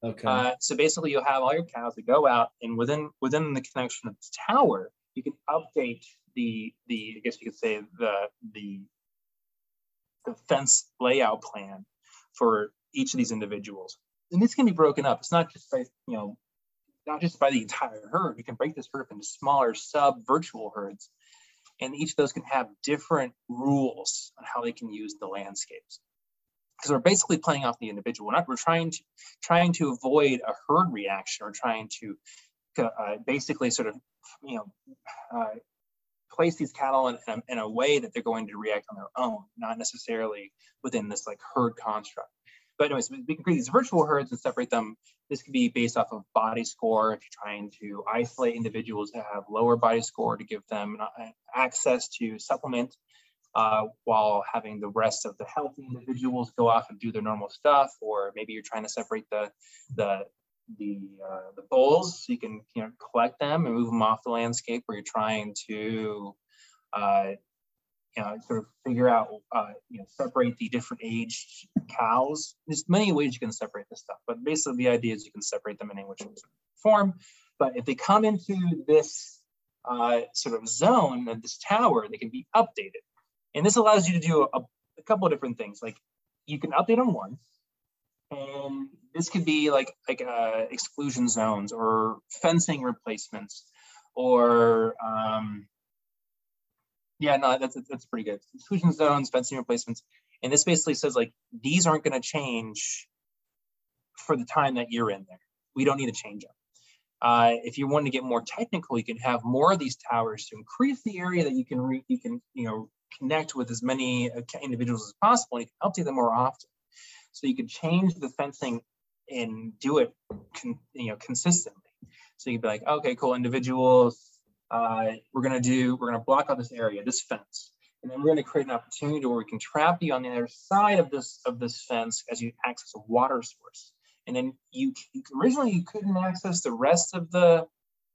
Okay. Uh, so basically, you'll have all your cows that go out, and within within the connection of this tower, you can update the the I guess you could say the the the fence layout plan for each of these individuals. And this can be broken up. It's not just by you know not just by the entire herd. You can break this herd up into smaller sub virtual herds, and each of those can have different rules on how they can use the landscapes because we're basically playing off the individual. We're not. We're trying to trying to avoid a herd reaction. We're trying to uh, basically sort of you know uh, place these cattle in, in, a, in, a, way that they're going to react on their own, not necessarily within this like herd construct. But anyways, we can create these virtual herds and separate them. This could be based off of body score. If you're trying to isolate individuals that have lower body score to give them uh, access to supplement uh, while having the rest of the healthy individuals go off and do their normal stuff, or maybe you're trying to separate the the the uh, the bulls so you can you know collect them and move them off the landscape, where you're trying to uh, you know sort of figure out uh, you know separate the different aged cows. There's many ways you can separate this stuff, but basically the idea is you can separate them in any which form. But if they come into this uh, sort of zone of this tower, they can be updated. And this allows you to do a, a couple of different things. Like you can update them once, and this could be like like uh, exclusion zones or fencing replacements, or um, yeah, no, that's that's pretty good. Exclusion zones, fencing replacements, and this basically says like these aren't going to change for the time that you're in there. We don't need to change them. Uh, if you want to get more technical, you can have more of these towers to increase the area that you can re- you can you know connect with as many uh, individuals as possible and you can update them more often. So you can change the fencing and do it con, you know consistently. So you'd be like, okay, cool, individuals, uh, we're gonna do, we're gonna block out this area, this fence. And then we're gonna create an opportunity where we can trap you on the other side of this of this fence as you access a water source. And then you originally you couldn't access the rest of the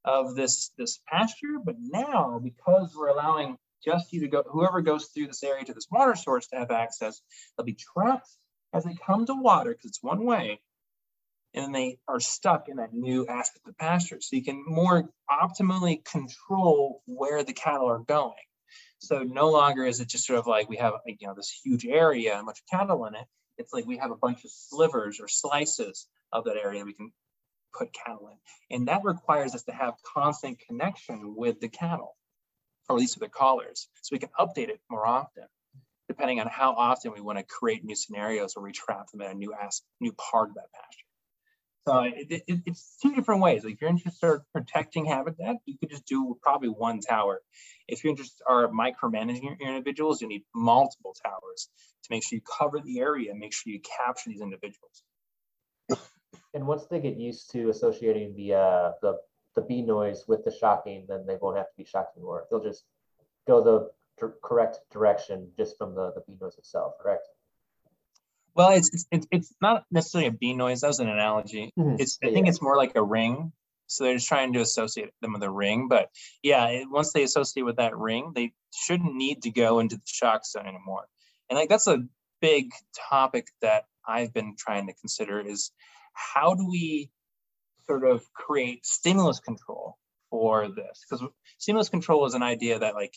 of this this pasture, but now because we're allowing just you to go, whoever goes through this area to this water source to have access, they'll be trapped as they come to water because it's one way. And then they are stuck in that new aspect of the pasture. So you can more optimally control where the cattle are going. So no longer is it just sort of like we have you know this huge area and of cattle in it. It's like we have a bunch of slivers or slices of that area we can put cattle in. And that requires us to have constant connection with the cattle or at least with their collars. So we can update it more often, depending on how often we want to create new scenarios or we trap them in a new ask, new part of that pasture. So it, it, it's two different ways. Like if you're interested in protecting habitat, you could just do probably one tower. If you're interested are micromanaging your, individuals, you need multiple towers to make sure you cover the area, and make sure you capture these individuals. And once they get used to associating the uh, the the bee noise with the shocking, then they won't have to be shocked anymore. They'll just go the correct direction just from the, the bee noise itself, correct? Well, it's, it's it's not necessarily a bee noise. That was an analogy. Mm-hmm. It's I think yeah. it's more like a ring. So they're just trying to associate them with a ring. But yeah, it, once they associate with that ring, they shouldn't need to go into the shock zone anymore. And like that's a big topic that I've been trying to consider is how do we sort of create stimulus control for this? Because stimulus control is an idea that like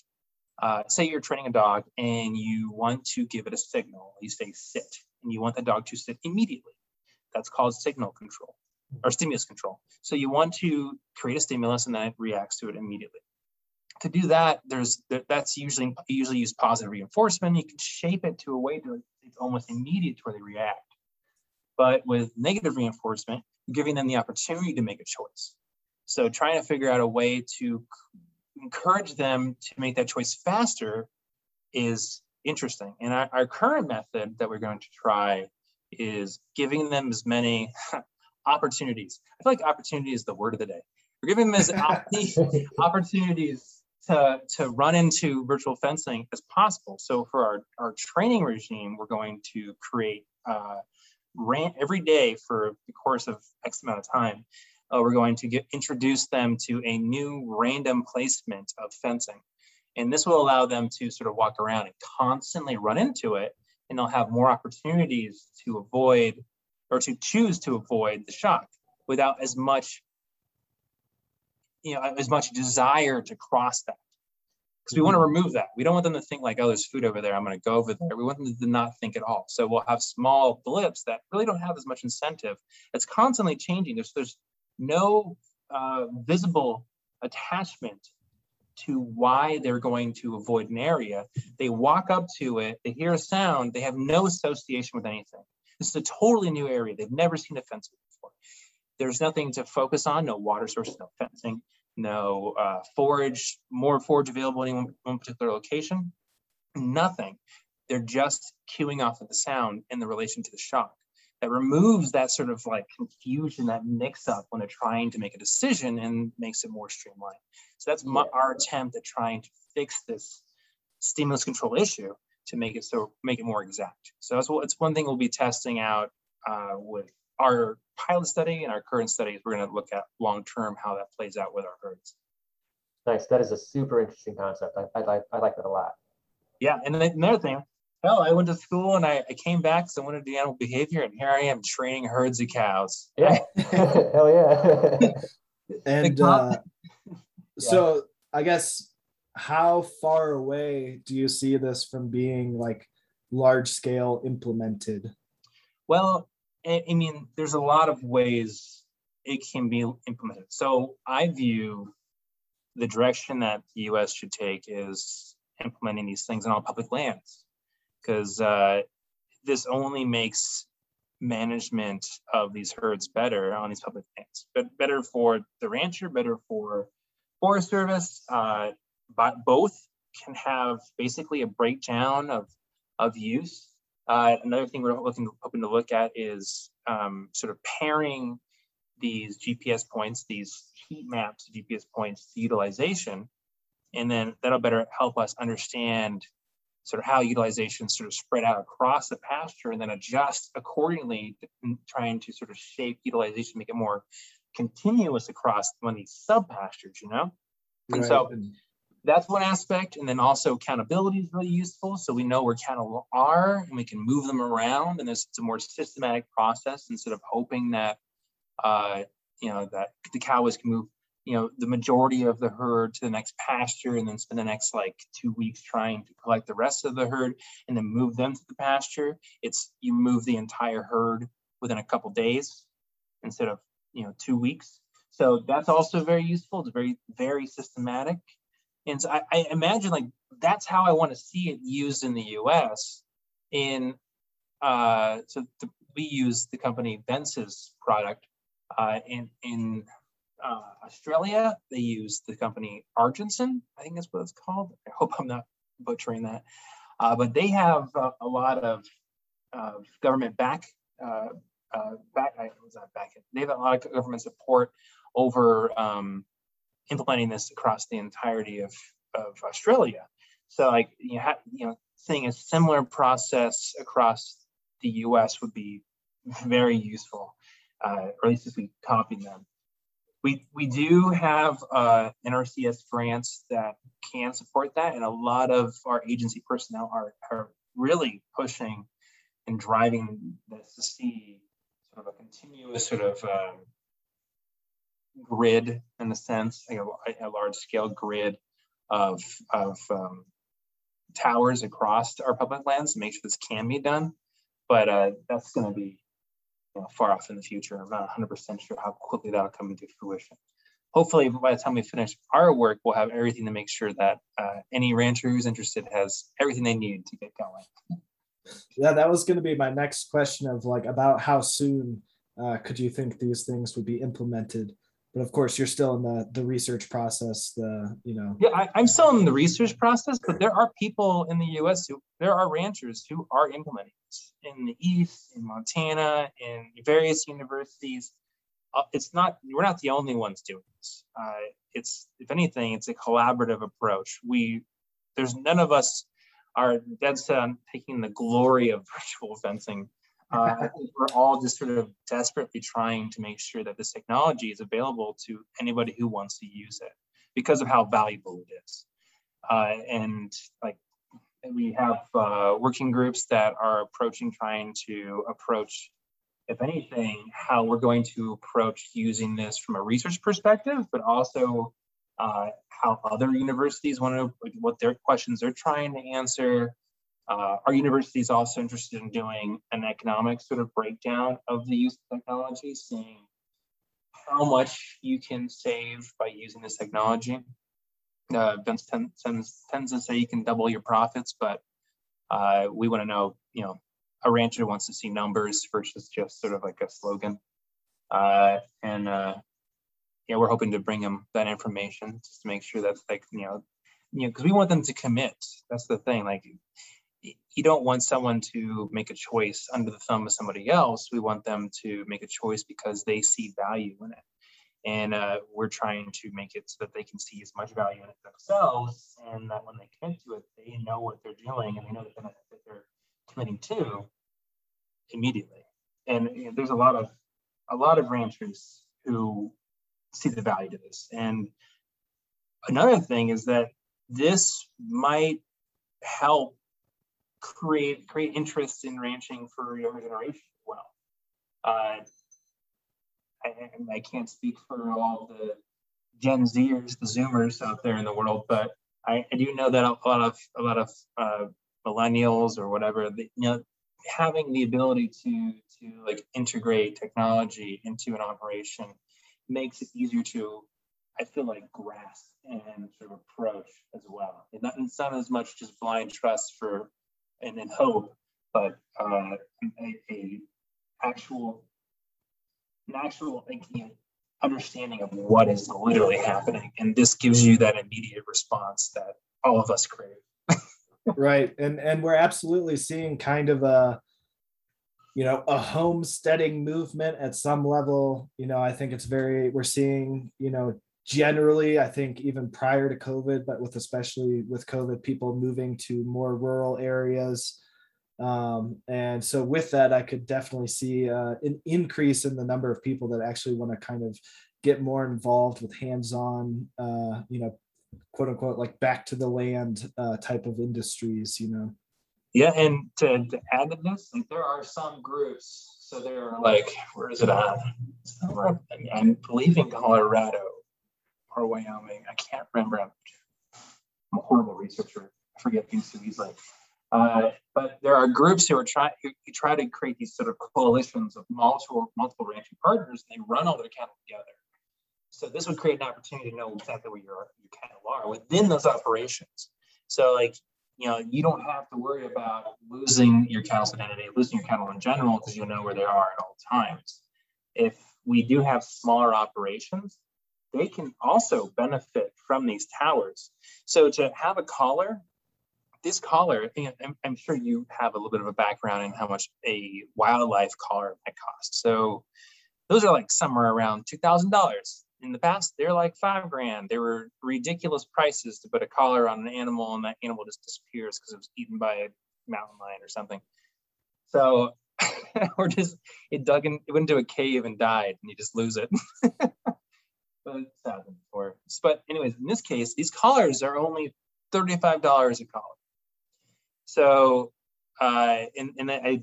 uh, say you're training a dog and you want to give it a signal. You say sit, and you want the dog to sit immediately. That's called signal control or stimulus control. So you want to create a stimulus and then it reacts to it immediately. To do that, there's that's usually usually use positive reinforcement. You can shape it to a way that it's almost immediate to where they react. But with negative reinforcement, you're giving them the opportunity to make a choice. So trying to figure out a way to encourage them to make that choice faster is interesting. And our, our current method that we're going to try is giving them as many opportunities. I feel like opportunity is the word of the day. We're giving them as opportunities to, to run into virtual fencing as possible. So for our, our training regime, we're going to create uh, ran every day for the course of X amount of time uh, we're going to get, introduce them to a new random placement of fencing. And this will allow them to sort of walk around and constantly run into it, and they'll have more opportunities to avoid or to choose to avoid the shock without as much, you know, as much desire to cross that. Because we want to mm-hmm. remove that. We don't want them to think like, oh, there's food over there. I'm going to go over there. We want them to not think at all. So we'll have small blips that really don't have as much incentive. It's constantly changing. There's there's no uh, visible attachment to why they're going to avoid an area. They walk up to it, they hear a sound, they have no association with anything. This is a totally new area. They've never seen a fence before. There's nothing to focus on, no water source, no fencing, no uh, forage, more forage available in one, particular location, nothing. They're just cueing off of the sound in the relation to the shock that removes that sort of like confusion, that mix up when they're trying to make a decision and makes it more streamlined. So that's my, our attempt at trying to fix this stimulus control issue to make it so make it more exact. So that's what it's one thing we'll be testing out uh, with our pilot study and our current studies. We're going to look at long term how that plays out with our herds. Nice. That is a super interesting concept. I, I like I like that a lot. Yeah, and another thing, hell, I went to school and I, I came back because I wanted to do animal behavior, and here I am training herds of cows. Yeah, hell yeah. and uh, so I guess how far away do you see this from being like large scale implemented? Well, I, I mean, there's a lot of ways it can be implemented. So I view the direction that the US should take is implementing these things on all public lands because uh, this only makes management of these herds better on these public lands, but better for the rancher, better for Forest Service. Uh, but both can have basically a breakdown of of use. Uh, another thing we're looking hoping to look at is um, sort of pairing these GPS points, these heat maps, GPS points to utilization, and then that'll better help us understand sort of how utilization sort of spread out across the pasture and then adjust accordingly, trying to sort of shape utilization, make it more continuous across one of these sub pastures, you know? And right. so that's one aspect. And then also accountability is really useful. So we know where cattle are and we can move them around. And there's a more systematic process instead of hoping that, uh, you know, that the cows can move you know the majority of the herd to the next pasture and then spend the next like two weeks trying to collect the rest of the herd and then move them to the pasture. It's you move the entire herd within a couple days instead of you know two weeks. So that's also very useful. It's very very systematic. And so I, I imagine like that's how i want to see it used in the us in uh so the, we use the company Vence's product Uh, in in uh, Australia, they use the company Agersens. I think that's what it's called. I hope I'm not butchering that. Uh, but they have uh, a lot of government back uh, uh, back. I was not back. They have a lot of government support over um, implementing this across the entirety of of Australia. So like you have you know seeing a similar process across the U.S. would be very useful, uh, or at least if we copy them. We, we do have uh, NRCS grants that can support that, and a lot of our agency personnel are, are really pushing and driving this to see sort of a continuous sort of um, grid in a sense, a, a, large scale grid of, of um, towers across our public lands to make sure this can be done. But uh, that's going to be you know, far off in the future. I'm not 100% sure how quickly that'll come into fruition. Hopefully, by the time we finish our work, we'll have everything to make sure that uh, any rancher who's interested has everything they need to get going. Yeah, that was going to be my next question of like about how soon uh, could you think these things would be implemented? But of course, you're still in the the research process. The you know. Yeah, I, am still in the research process, but there are people in the U.S. who there are ranchers who are implementing this in the East, in Montana, in various universities. Uh, it's not we're not the only ones doing this. Uh, it's if anything, it's a collaborative approach. We there's none of us are dead set on taking the glory of virtual fencing uh, I think we're all just sort of desperately trying to make sure that this technology is available to anybody who wants to use it because of how valuable it is. Uh, and like we have uh, working groups that are approaching trying to approach, if anything, how we're going to approach using this from a research perspective, but also uh, how other universities want to, what their questions they're trying to answer, uh, our university is also interested in doing an economic sort of breakdown of the use of technology, seeing how much you can save by using this technology. Uh, Vence tends, tends, to say you can double your profits, but uh, we want to know, you know, a rancher wants to see numbers versus just sort of like a slogan. Uh, and uh, yeah, we're hoping to bring them that information just to make sure that's like, you know, you know, because we want them to commit. That's the thing. Like, you don't want someone to make a choice under the thumb of somebody else. We want them to make a choice because they see value in it. And uh, we're trying to make it so that they can see as much value in it themselves. And that when they commit to it, they know what they're doing and they know the benefit that they're committing to immediately. And you know, there's a lot of a lot of ranchers who see the value to this. And another thing is that this might help create create interest in ranching for younger generation as well. Uh, I, I can't speak for all the Gen Zers, the Zoomers out there in the world, but I, I do know that a lot of a lot of uh, millennials or whatever, the, you know, having the ability to to like integrate technology into an operation makes it easier to, I feel like, grasp and sort of approach as well. And not, it's not as much just blind trust for and in hope, but uh, a, a, actual, an actual thinking, understanding of what is literally happening, and this gives you that immediate response that all of us crave. right, and and we're absolutely seeing kind of a you know a homesteading movement at some level. You know i think it's very we're seeing you know generally i think even prior to covid but with especially with covid people moving to more rural areas. Um, and so with that i could definitely see uh, an increase in the number of people that actually want to kind of get more involved with hands-on uh, you know quote unquote like back to the land uh, type of industries you know? Yeah and to, to add to this like there are some groups so they're like where is it on i believe in colorado or Wyoming. I can't remember. I'm, a horrible researcher. I forget things so easily. Uh, but there are groups who are trying who, who, try to create these sort of coalitions of multiple multiple ranching partners, and they run all their cattle together. So this would create an opportunity to know exactly where your your cattle are within those operations. So like you know you don't have to worry about losing your cattle's identity, losing your cattle in general, because you know where they are at all times. If we do have smaller operations, they can also benefit from these towers. So to have a collar, this collar, I'm, sure you have a little bit of a background in how much a wildlife collar might cost. So those are like somewhere around $2,000. In the past, they're like five grand. They were ridiculous prices to put a collar on an animal and that animal just disappears because it was eaten by a mountain lion or something. So, or just it dug in, it went into a cave and died and you just lose it. before. But anyways, in this case, these collars are only $35 a collar. So, uh, and, and I,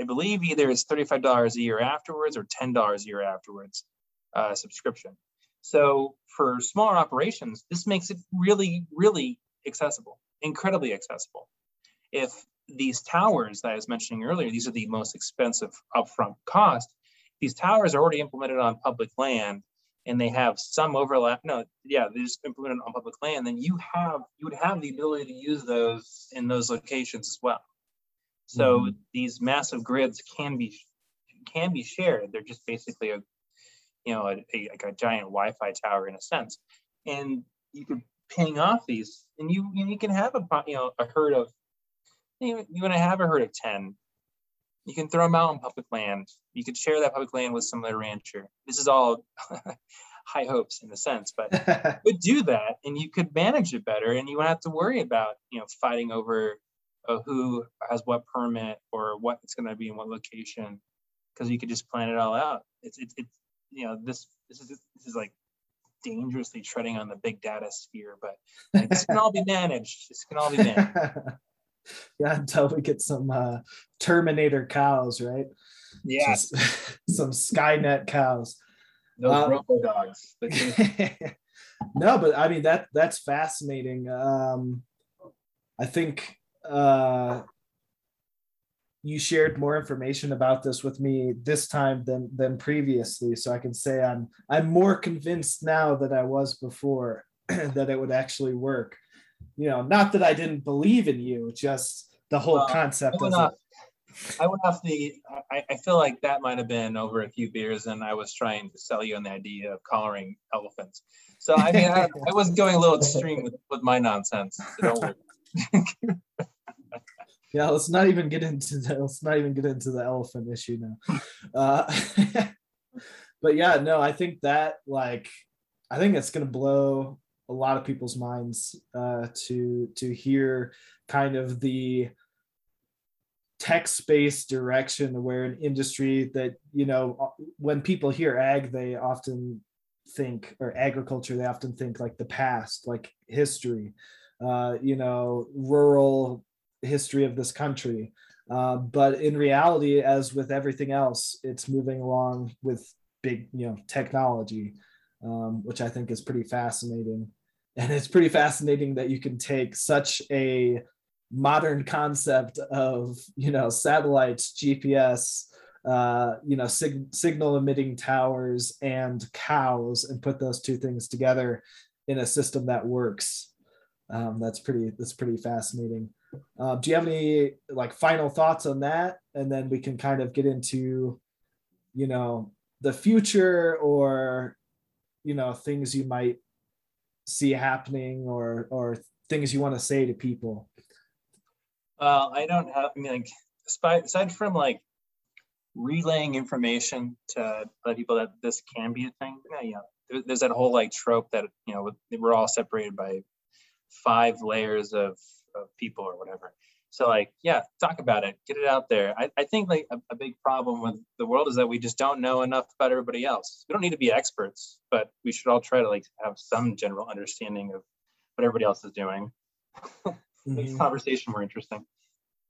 I believe either it's $35 a year afterwards or $10 a year afterwards uh, subscription. So for smaller operations, this makes it really, really accessible, incredibly accessible. If these towers that I was mentioning earlier, these are the most expensive upfront cost. These towers are already implemented on public land and they have some overlap. No, yeah, they just implemented on public land. Then you have you would have the ability to use those in those locations as well. So mm-hmm. these massive grids can be can be shared. They're just basically a you know a, a, like a giant Wi-Fi tower in a sense, and you could ping off these, and you you can have a you know a herd of you, you want to have a herd of ten. You can throw them out on public land. You could share that public land with some other rancher. This is all high hopes in a sense, but could do that, and you could manage it better, and you won't have to worry about you know fighting over uh, who has what permit or what it's going to be in what location, because you could just plan it all out. It's it's it's you know this this is this is like dangerously treading on the big data sphere, but like, this can all be managed. This can all be managed. yeah, until we get some uh, Terminator cows, right? Yeah, some Skynet cows. Those um, robo dogs. no, but I mean that that's fascinating. Um, I think uh, you shared more information about this with me this time than than previously so i can say i'm i'm more convinced now than i was before that it would actually work you know not that i didn't believe in you just the whole well, concept of it I went off the. I, I feel like that might have been over a few beers, and I was trying to sell you on the idea of collaring elephants. So I mean, I, I was going a little extreme with, with my nonsense. So yeah let's not even get into the let's not even get into the elephant issue now uh, but yeah no i think that like i think it's going to blow a lot of people's minds uh, to to hear kind of the tech space direction where an industry that you know when people hear ag they often think or agriculture they often think like the past like history uh, you know rural history of this country. Uh, but in reality, as with everything else, it's moving along with big, you know, technology, um, which I think is pretty fascinating. And it's pretty fascinating that you can take such a modern concept of, you know, satellites, GPS, uh, you know, sig- signal emitting towers and cows, and put those two things together in a system that works. Um, that's pretty. That's pretty fascinating. Uh, do you have any like final thoughts on that? And then we can kind of get into, you know, the future or, you know, things you might see happening or or things you want to say to people. Well, I don't have. I mean, like aside from like relaying information to other people that this can be a thing. Yeah, there's that whole like trope that you know we're all separated by five layers of of people or whatever. So like, yeah, talk about it, get it out there. I, I think like a, a, big problem with the world is that we just don't know enough about everybody else. We don't need to be experts, but we should all try to like have some general understanding of what everybody else is doing. Makes mm-hmm. conversation more interesting.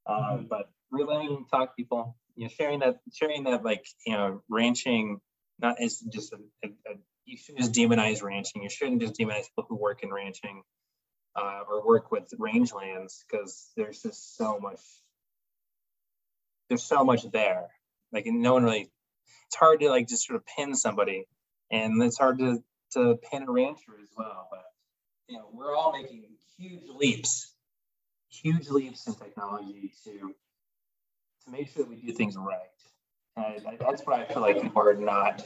Um, mm-hmm. But relaying, talk people, you know, sharing that, sharing that like, you know, ranching not as just a, a, a you shouldn't just demonize ranching. You shouldn't just demonize people who work in ranching uh, or work with rangelands because there's just so much there's so much there. Like no one really it's hard to like just sort of pin somebody and it's hard to to pin a rancher as well but you know we're all making huge leaps huge leaps in technology to to make sure that we do things right. And that's what i feel like people are not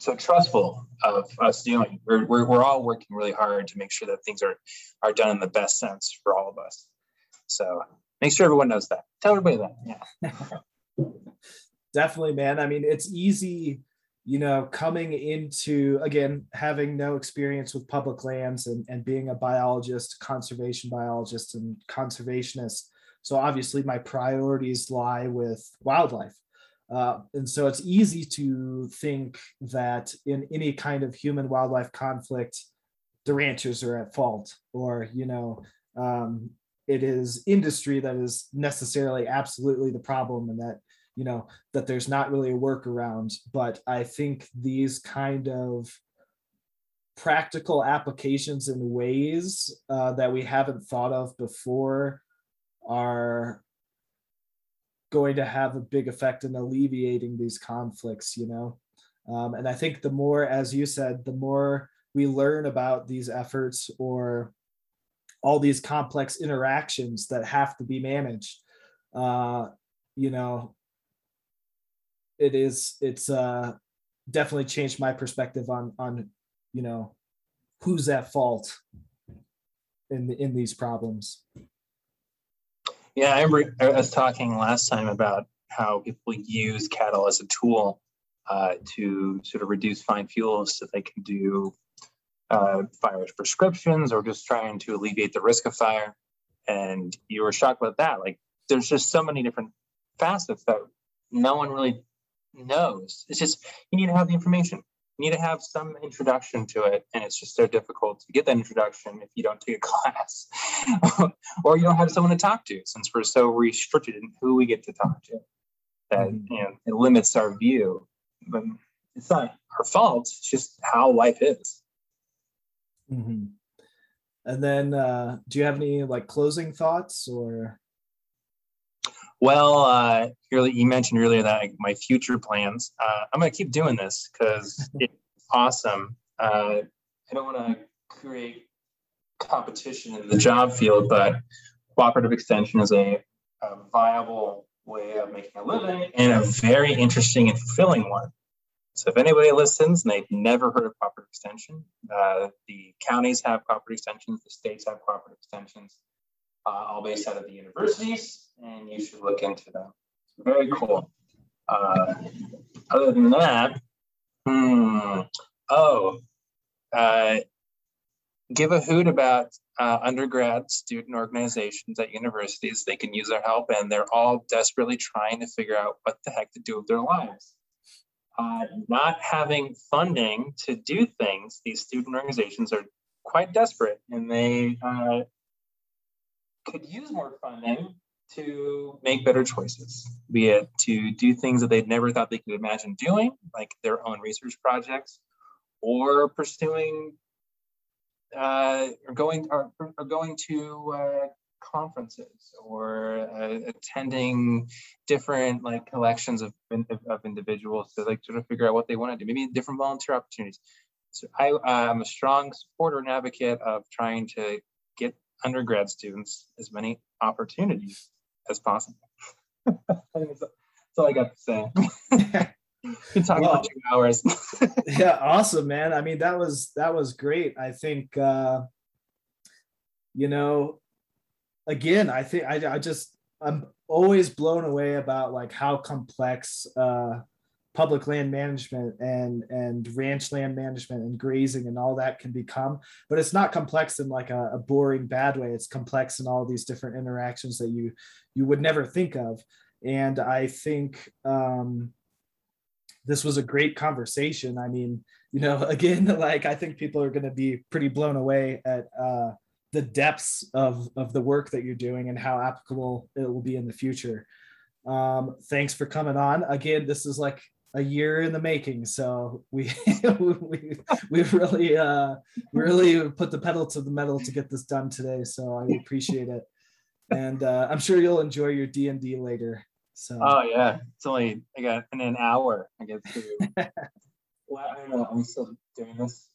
so trustful of us doing. We're, we're, we're all working really hard to make sure that things are are done in the best sense for all of us. So make sure everyone knows that. Tell everybody that. Yeah. Definitely, man. I mean, it's easy, you know, coming into again having no experience with public lands and, and being a biologist, conservation biologist, and conservationist. So obviously, my priorities lie with wildlife uh, and so it's easy to think that in any kind of human wildlife conflict, the ranchers are at fault, or, you know, um, it is industry that is necessarily absolutely the problem and that, you know, that there's not really a workaround. But I think these kind of practical applications in ways uh, that we haven't thought of before are going to have a big effect in alleviating these conflicts you know? Um, and i think the more as you said the more we learn about these efforts or all these complex interactions that have to be managed uh, you know it is it's uh, definitely changed my perspective on on you know who's at fault in in these problems yeah, I remember I was talking last time about how people use cattle as a tool uh, to sort of reduce fine fuels so they can do uh, fire prescriptions or just trying to alleviate the risk of fire. And you were shocked about that. Like, there's just so many different facets that no one really knows. It's just you need to have the information need to have some introduction to it and it's just so difficult to get that introduction if you don't take a class or you don't have someone to talk to since we're so restricted in who we get to talk to that mm-hmm. you know it limits our view but it's not our fault it's just how life is mm-hmm. and then uh, do you have any like closing thoughts or well, uh, you mentioned earlier that my future plans. Uh, I'm going to keep doing this because it's awesome. Uh, I don't want to create competition in the job field, but cooperative extension is a, a viable way of making a living and a very interesting and fulfilling one. So if anybody listens and they've never heard of cooperative extension, uh, the counties have cooperative extensions, the states have cooperative extensions uh, all based out of the universities, and you should look into them. Very cool. Uh, other than that, hmm, oh, uh, give a hoot about uh, undergrad student organizations at universities. They can use our help, and they're all desperately trying to figure out what the heck to do with their lives. Uh, not having funding to do things, these student organizations are quite desperate, and they uh, could use more funding to make better choices, be it to do things that they'd never thought they could imagine doing, like their own research projects, or pursuing uh, or going or, or going to uh, conferences or uh, attending different like collections of, of individuals to like sort of figure out what they want to do, maybe different volunteer opportunities. So I, I'm a strong supporter and advocate of trying to undergrad students as many opportunities as possible. that's all I got to say. Been talking well, for two hours. yeah, awesome, man. I mean, that was that was great. I think uh, you know, again, I think I, I just I'm always blown away about like how complex uh public land management and and ranch land management and grazing and all that can become but it's not complex in like a, a, boring bad way. It's complex in all these different interactions that you you would never think of. And i think um this was a great conversation. I mean you know again like i think people are going to be pretty blown away at uh the depths of of the work that you're doing and how applicable it will be in the future. Um thanks for coming on. Again this is like a year in the making. So we we we really uh really put the pedal to the metal to get this done today. So I appreciate it, and uh, I'm sure you'll enjoy your D and D later. So oh yeah, it's only I got in an hour. I get to. well, I don't know. I'm still doing this.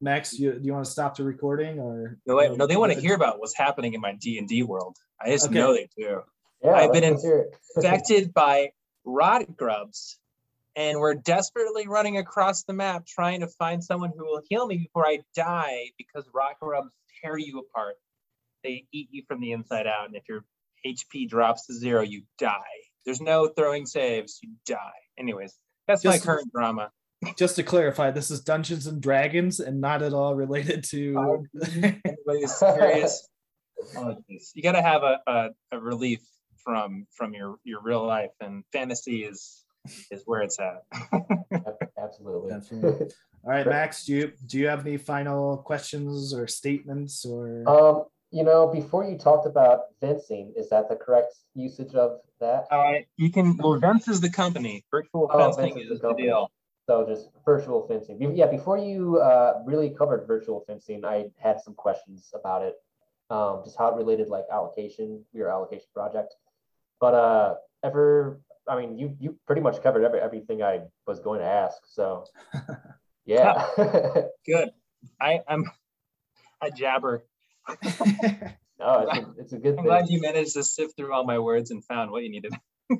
Max, you do you want to stop the recording or no? Wait, no, they want to hear about what's happening in my D and D world. I just okay. know they do. Yeah, I've been infected by rot grubs and we're desperately running across the map trying to find someone who will heal me before I die because rot grubs tear you apart. They eat you from the inside out, and if your HP drops to zero, you die. There's no throwing saves, you die. Anyways, that's my current drama. Just to clarify, this is Dungeons and Dragons and not at all related to. Anybody's curious? Oh, you got to have a, a, a relief from from your your real life, and fantasy is is where it's at. Absolutely. Definitely. All right, Max, do you do you have any final questions or statements or? Um, you know, before you talked about fencing, is that the correct usage of that? Uh, you can well, Vence is the company. Virtual Oh, fencing Vence is the is the company. deal. So just virtual fencing. Yeah, before you uh, really covered virtual fencing, I had some questions about it. Um, just how it related like allocation, your allocation project. But uh, ever, I mean, you you pretty much covered every, everything I was going to ask. So yeah. Good. I I'm I jabber. no, it's a, it's a good I'm thing. glad you managed to sift through all my words and found what you needed.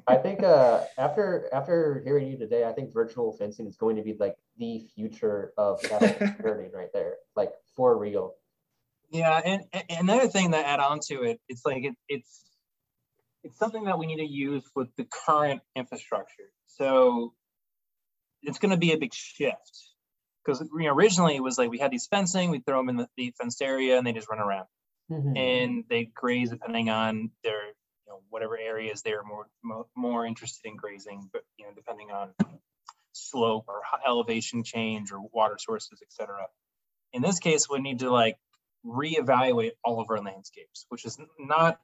I think uh, after after hearing you today, I think virtual fencing is going to be like the future of herding right there, like for real. Yeah, and, and another thing that add on to it, it's like it, it's it's something that we need to use with the current infrastructure. So it's going to be a big shift because you know, originally it was like we had these fencing, we throw them in the, the fenced area, and they just run around mm-hmm. and they graze depending on their you know whatever areas they're more more, more interested in grazing, but you know depending on slope or elevation change or water sources, etc. In this case, we need to like reevaluate all of our landscapes, which is not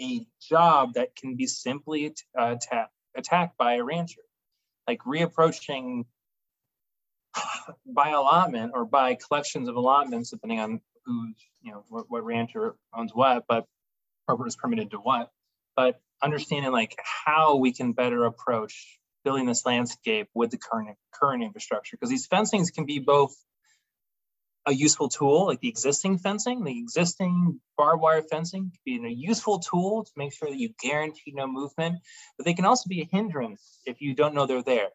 a job that can be simply uh, atta- attacked by a rancher. Like reapproaching by allotment or by collections of allotments, depending on who's, you know, what, what rancher owns what, but or is permitted to what. But understanding like how we can better approach building this landscape with the current current infrastructure, because these fencings can be both a useful tool, like the existing fencing, the existing barbed wire fencing can be a useful tool to make sure that you guarantee no movement, but they can also be a hindrance if you don't know they're there.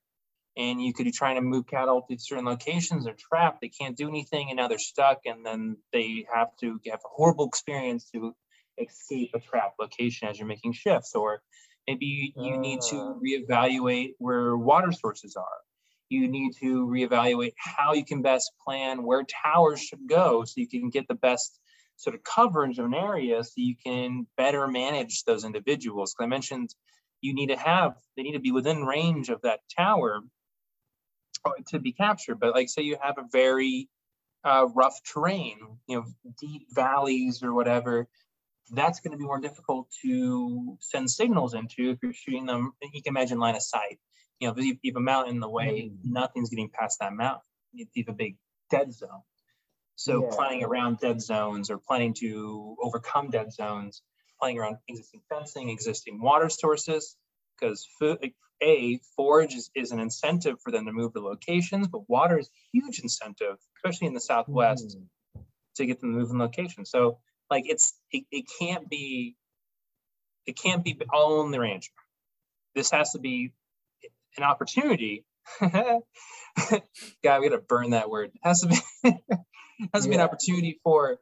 And you could be trying to move cattle to certain locations, they're trapped, they can't do anything, and now they're stuck, and then they have to have a horrible experience to escape a trap location as you're making shifts. Or maybe you need to Ah. reevaluate where water sources are you need to reevaluate how you can best plan where towers should go so you can get the best sort of coverage of an area so you can better manage those individuals. Because I mentioned you need to have, they need to be within range of that tower uh, to be captured. But like say you have a very uh, rough terrain, you know, deep valleys or whatever, that's going to be more difficult to send signals into if you're shooting them. You can imagine line of sight you know, if you you have a mountain in the way, Mm. nothing's getting past that mountain. You have a big dead zone. So Yeah. planning around dead zones or planning to overcome dead zones, planning around existing fencing, existing water sources, because food, a forage is, is an incentive for them to move to locations, but water is a huge incentive, especially in the Southwest, Mm. to get them to move in location. So like it's it, it can't be it can't be all on the rancher. This has to be an opportunity. God, we gotta burn that word. Has to be has to be an opportunity for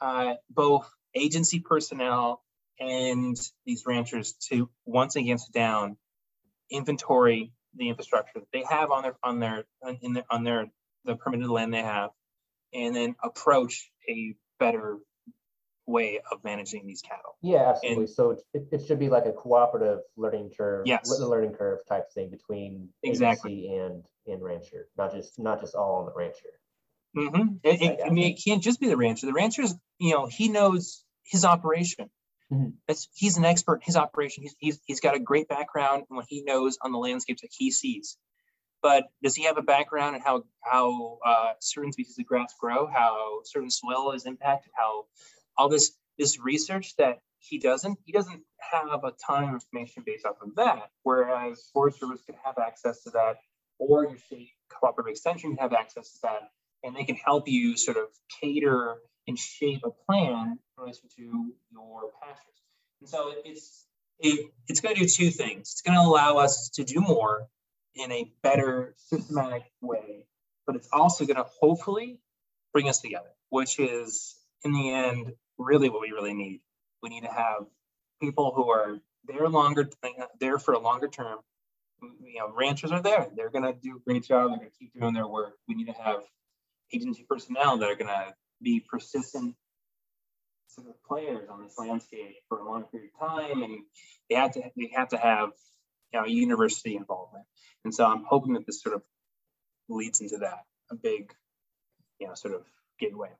uh, both agency personnel and these ranchers to once again sit down, inventory the infrastructure that they have on their on their in their on their the permitted land they have, and then approach a better way of managing these cattle. Yeah, absolutely. So it- it, should be like a cooperative learning curve, Yes. learning curve type thing between Exactly. agency and and rancher, not just not just all on the rancher. Mm-hmm. It, it- I mean, it can't just be the rancher. The rancher's, you know, he knows his operation. Mhm. That's he's an expert in his operation. He's, he's he's got a great background in what he knows on the landscapes that he sees. But does he have a background in how how uh, certain species of grass grow, how certain soil is impacted, how all this this research that he doesn't he doesn't have a ton of information based off of that. Whereas Forest Service could have access to that, or your state cooperative extension can have access to that and they can help you sort of cater and shape a plan in relation to your pastures. And so it's it, it's going to do two things. It's going to allow us to do more in a better systematic way, but it's also going to hopefully bring us together, which is in the end really what we really need. We need to have people who are there longer, uh, there for a longer term. You know, ranchers are there. They're going to do a great job. They're going to keep doing their work. We need to have agency personnel that are going to be persistent sort of players on this landscape for a long period of time, and they have to they have to have you know university involvement. And so I'm hoping that this sort of leads into that a big you know sort of gateway.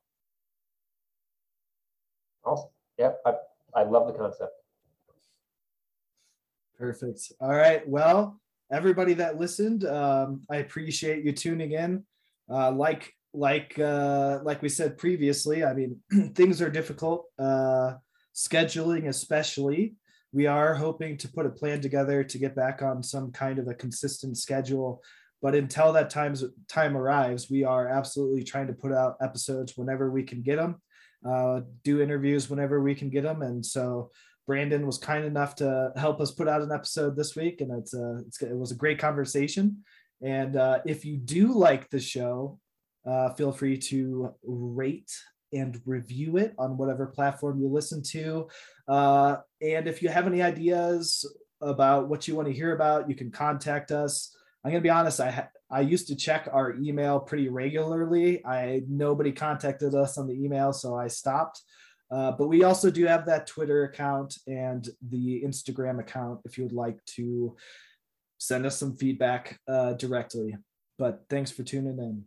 Awesome. Yeah, I I love the concept. Perfect. All right. Well, everybody that listened, um, I appreciate you tuning in. Uh, like like uh, like we said previously, I mean things are difficult. Uh, scheduling, especially. We are hoping to put a plan together to get back on some kind of a consistent schedule. But until that times time arrives, we are absolutely trying to put out episodes whenever we can get them, uh, do interviews whenever we can get them, and so Brandon was kind enough to help us put out an episode this week, and it's, uh, it's it was a great conversation. And uh, if you do like the show, uh, feel free to rate and review it on whatever platform you listen to. Uh, and if you have any ideas about what you want to hear about, you can contact us. I'm gonna be honest. I I used to check our email pretty regularly. I nobody contacted us on the email, so I stopped. Uh, but we also do have that Twitter account and the Instagram account if you would like to send us some feedback uh, directly. But thanks for tuning in.